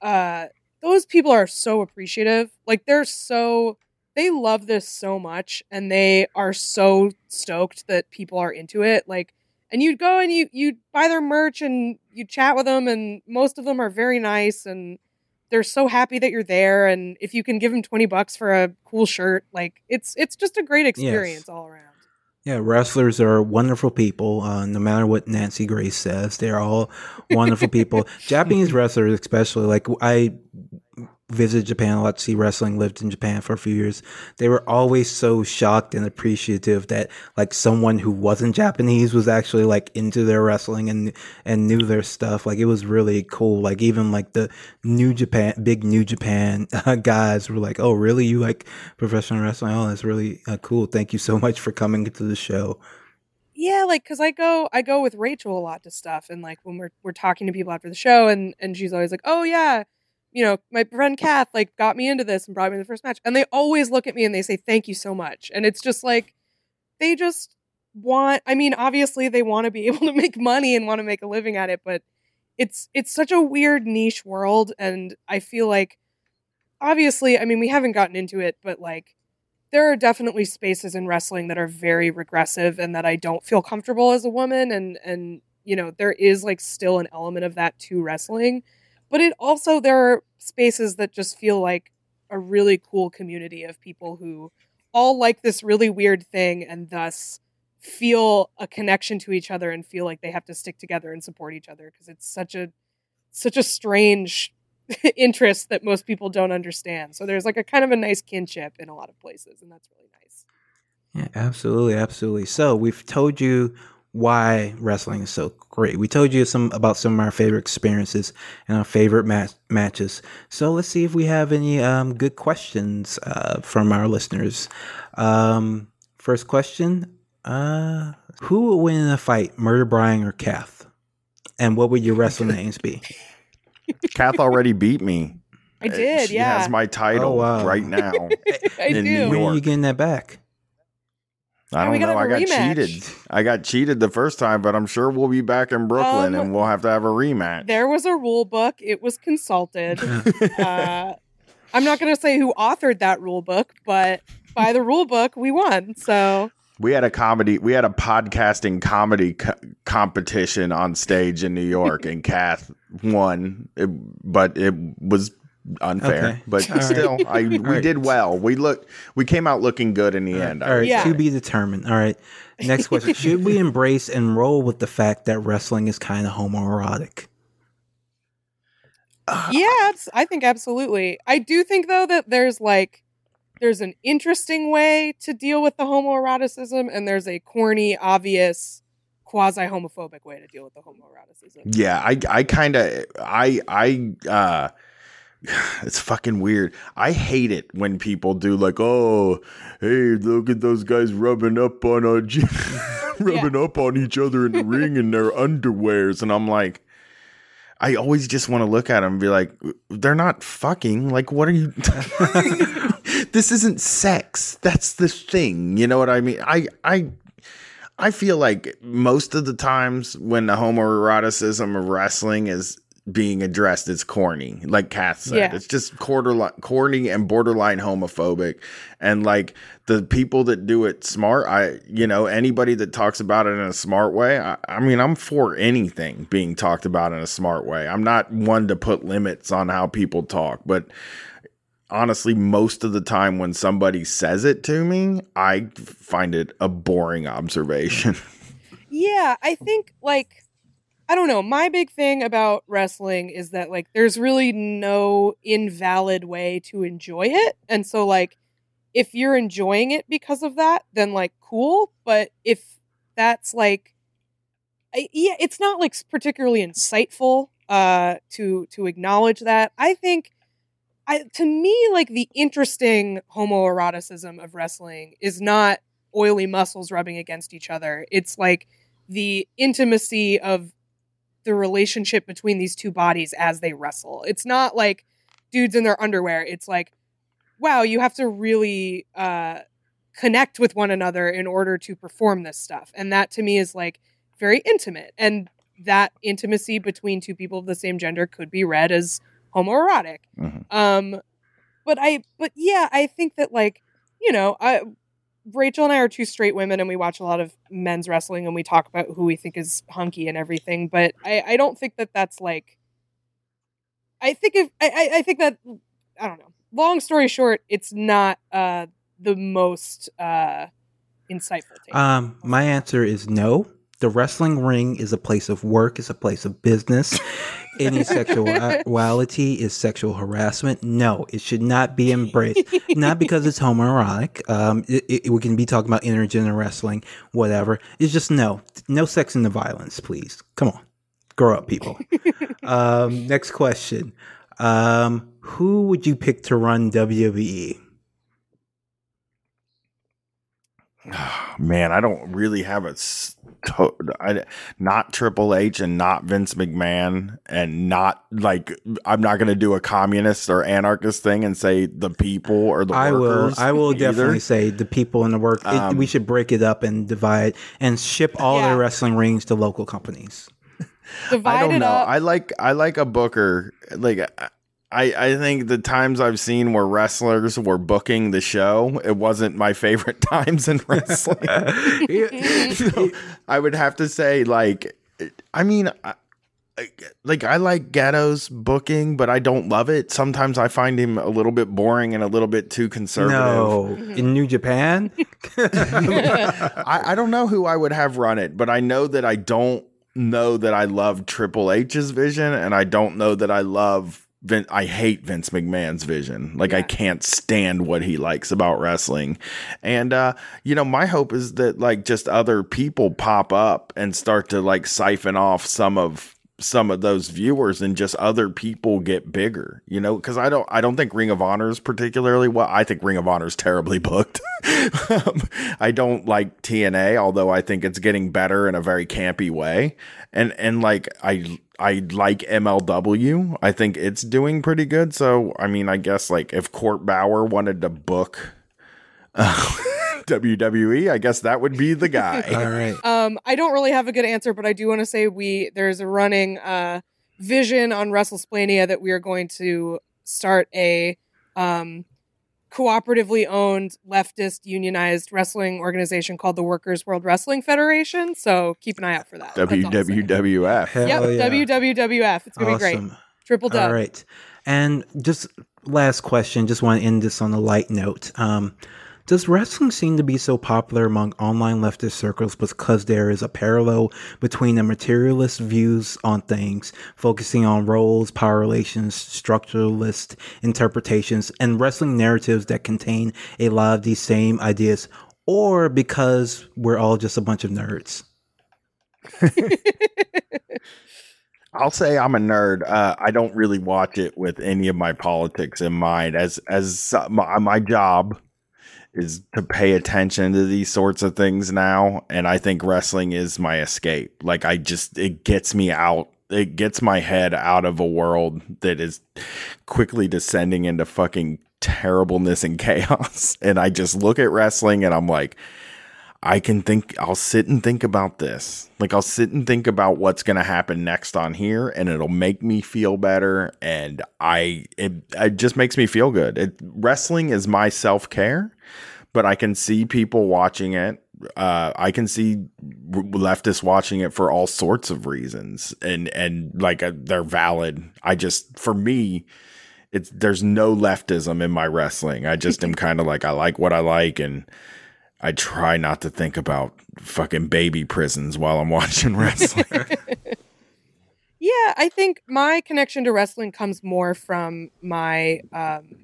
uh those people are so appreciative. Like they're so they love this so much and they are so stoked that people are into it. Like and you'd go and you you buy their merch and you chat with them and most of them are very nice and they're so happy that you're there and if you can give them 20 bucks for a cool shirt like it's it's just a great experience all around Yeah, wrestlers are wonderful people. Uh, no matter what Nancy Grace says, they're all wonderful people. Japanese wrestlers, especially, like I visited Japan a lot to see wrestling. Lived in Japan for a few years. They were always so shocked and appreciative that like someone who wasn't Japanese was actually like into their wrestling and and knew their stuff. Like it was really cool. Like even like the New Japan, big New Japan uh, guys were like, "Oh, really? You like professional wrestling? Oh, that's really uh, cool. Thank you so much for coming to the show." yeah like because i go i go with rachel a lot to stuff and like when we're we're talking to people after the show and and she's always like oh yeah you know, my friend Kath like got me into this and brought me the first match. And they always look at me and they say, thank you so much. And it's just like, they just want, I mean, obviously they want to be able to make money and want to make a living at it, but it's, it's such a weird niche world. And I feel like, obviously, I mean, we haven't gotten into it, but like, there are definitely spaces in wrestling that are very regressive and that I don't feel comfortable as a woman and and you know there is like still an element of that to wrestling but it also there are spaces that just feel like a really cool community of people who all like this really weird thing and thus feel a connection to each other and feel like they have to stick together and support each other because it's such a such a strange interest that most people don't understand so there's like a kind of a nice kinship in a lot of places and that's really nice Yeah, absolutely, absolutely. So we've told you why wrestling is so great. We told you some about some of our favorite experiences and our favorite match matches. So let's see if we have any um, good questions uh, from our listeners. Um, first question: uh, Who would win in a fight, Murder Brian or Kath? And what would your wrestling names be? Kath already beat me. i did she yeah has my title Oh, wow. right now. i in do New When are you getting that back? I don't gotta know. I got rematch. cheated. I got cheated the first time, but I'm sure we'll be back in Brooklyn Um, and we'll have to have a rematch. there was a rule book it was consulted uh, i'm not going to say who authored that rule book but by the rule book we won so we had a comedy. We had a podcasting comedy co- competition on stage in New York, and Kath won, it, but it was unfair. Okay. But All right. still, I we right. did well. We look. We came out looking good in the end. I All right, Yeah. to be determined. All right. Next question: Should we embrace and roll with the fact that wrestling is kind of homoerotic? yeah abs- i think absolutely i do think though that there's like there's an interesting way to deal with the homoeroticism and there's a corny obvious quasi homophobic way to deal with the homoeroticism Yeah, I I kind of I I uh it's fucking weird. I hate it when people do like, "Oh, hey, look at those guys rubbing up on a rubbing up on each other in the ring in their underwears." And I'm like I always just want to look at them and be like, "They're not fucking. Like what are you This isn't sex. That's the thing. You know what I mean? I I I feel like most of the times when the homoeroticism of wrestling is being addressed, as corny. Like Kath said, Yeah. it's just quarter borderline corny and borderline homophobic. And like the people that do it smart, I you know anybody that talks about it in a smart way, I, I mean I'm for anything being talked about in a smart way. I'm not one to put limits on how people talk, but honestly most of the time when somebody says it to me i find it a boring observation Yeah, I think like I don't know. My big thing about wrestling is that like there's really no invalid way to enjoy it. And so like if you're enjoying it because of that, then like cool, but if that's like I, yeah, it's not like particularly insightful uh to to acknowledge that. I think I to me like the interesting homoeroticism of wrestling is not oily muscles rubbing against each other. It's like the intimacy of the relationship between these two bodies as they wrestle. It's not like dudes in their underwear. It's like, wow, you have to really uh, connect with one another in order to perform this stuff. And that to me is like very intimate. And that intimacy between two people of the same gender could be read as homoerotic. Mhm. Um, but I, but yeah, I think that like, you know, I, Rachel and I are two straight women, and we watch a lot of men's wrestling, and we talk about who we think is hunky and everything. But I, I don't think that that's like. I think if I, I- think that I don't know. Long story short, it's not uh, the most uh, insightful take. Um, my answer is no. The wrestling ring is a place of work, it's a place of business. Any sexuality is sexual harassment. No, it should not be embraced. not because it's homoerotic. Um, it, it- we can be talking about intergender wrestling, whatever. It's just no, no sex in the violence, please. Come on, grow up, people. um, next question: um, Who would you pick to run E? WWE? man, I don't really have a s- to- I, not Triple H and not Vince McMahon and not like I'm not going to do a communist or anarchist thing and say the people or the I will. workers. I will either. definitely say the people in the work. it- Um, we should break it up and divide and ship all Yeah. their wrestling rings to local companies. Divide I don't it know. up. I like I like a booker. Like I I think the times I've seen where wrestlers were booking the show, it wasn't my favorite times in wrestling. so I would have to say like I mean I, I- like I like Gedo's booking, but I don't love it. Sometimes I find him a little bit boring and a little bit too conservative. No, mm-hmm. in New Japan, I, I don't know who I would have run it, but I know that I don't know that I love Triple H's vision, and I don't know that I love. Vin- I hate Vince McMahon's vision. Like I can't stand what he likes about wrestling, and uh, you know my hope is that like just other people pop up and start to like siphon off some of some of those viewers and just other people get bigger you know? Because i don't i don't think ring of honor is particularly well i think ring of honor is terribly booked. Um, i don't like tna although i think it's getting better in a very campy way. And and like i i like mlw i think it's doing pretty good. So i mean i guess like if court bauer wanted to book uh, wwe i guess that would be the guy. All right. Um, I don't really have a good answer, but I do want to say we there's a running uh, vision on WrestleSplaining that we are going to start a um, cooperatively owned leftist unionized wrestling organization called the Workers World Wrestling Federation. So keep an eye out for that. That's all I'll say. wwf Yep, yeah. WWWF. It's gonna be great. Triple dub. All right. And just last question, just want to end this on a light note. Um, does wrestling seem to be so popular among online leftist circles because there is a parallel between the materialist views on things, focusing on roles, power relations, structuralist interpretations, and wrestling narratives that contain a lot of these same ideas, or because we're all just a bunch of nerds? I'll say I'm a nerd. Uh, I don't really watch it with any of my politics in mind. As as uh, my, my job is to pay attention to these sorts of things now, and I think wrestling is my escape. Like I just it gets me out. It gets my head out of a world that is quickly descending into fucking terribleness and chaos. And I just look at wrestling and I'm like, I can think, I'll sit and think about this. Like, I'll sit and think about what's going to happen next on here, and it'll make me feel better. And I, it, it just makes me feel good. It, wrestling is my self care, but I can see people watching it. Uh, I can see leftists watching it for all sorts of reasons, and and like uh, they're valid. I just, for me, it's there's no leftism in my wrestling. I just am kind of like I like what I like, and I try not to think about fucking baby prisons while I'm watching wrestling. Yeah, I think my connection to wrestling comes more from my um,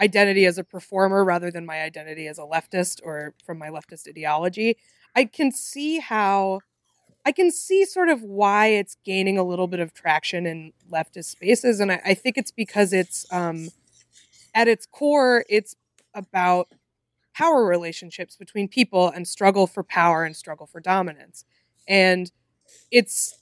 identity as a performer rather than my identity as a leftist or from my leftist ideology. I can see how I can see sort of why it's gaining a little bit of traction in leftist spaces, and I, I think it's because it's um, at its core, it's about power relationships between people and struggle for power and struggle for dominance, and it's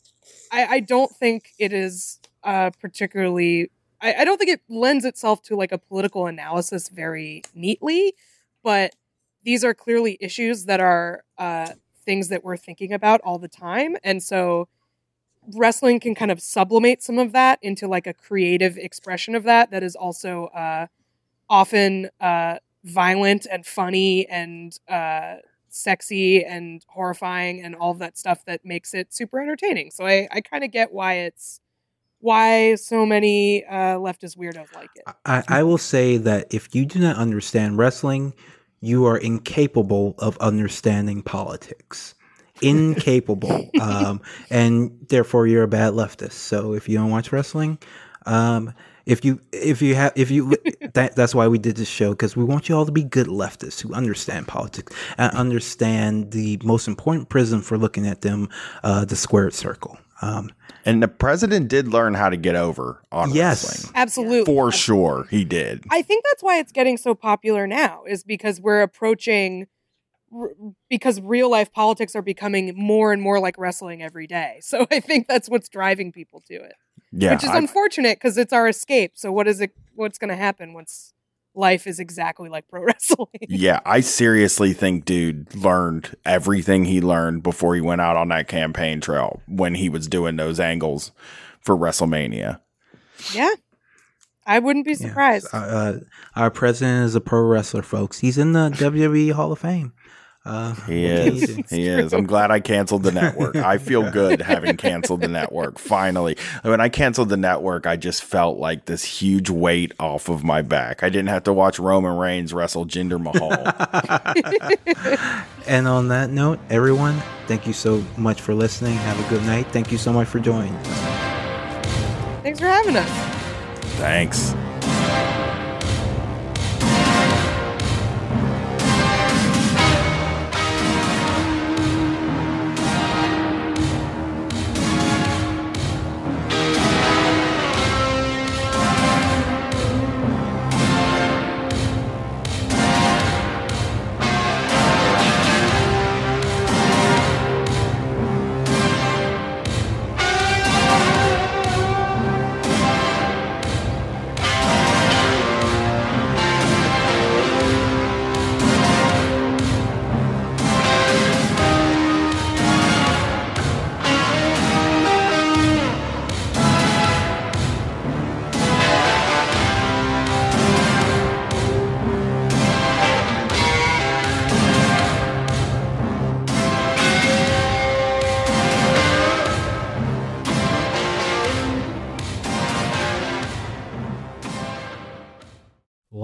I, I don't think it is uh, particularly. I, I don't think it lends itself to like a political analysis very neatly, but these are clearly issues that are uh, things that we're thinking about all the time, and so wrestling can kind of sublimate some of that into like a creative expression of that that is also uh, often uh, violent and funny and uh, sexy and horrifying and all of that stuff that makes it super entertaining. So I, I kind of get why it's why so many uh, leftist weirdos like it. I, I will say that if you do not understand wrestling, you are incapable of understanding politics. Incapable. um, and therefore you're a bad leftist. So if you don't watch wrestling, um, if you if you have if you that that's why we did this show because we want you all to be good leftists who understand politics and understand the most important prism for looking at them, uh, the squared circle. Um, and the president did learn how to get over on Yes. wrestling. Absolutely. For sure, he did. I think that's why it's getting so popular now is because we're approaching because real life politics are becoming more and more like wrestling every day. So I think that's what's driving people to it, Yeah, which is I- unfortunate because it's our escape. So what is it? What's going to happen once life is exactly like pro wrestling? yeah, I seriously think dude learned everything he learned before he went out on that campaign trail when he was doing those angles for WrestleMania. yeah, I wouldn't be surprised. Uh, uh, our president is a pro wrestler, folks. He's in the WWE Hall of Fame. Uh, He what can you is. do? He is. I'm glad I canceled the network. I feel good having canceled the network. Finally. When I canceled the network, I just felt like this huge weight off of my back. I didn't have to watch Roman Reigns wrestle Jinder Mahal. And on that note, everyone, thank you so much for listening. Have a good night. Thank you so much for joining. Thanks for having us. Thanks.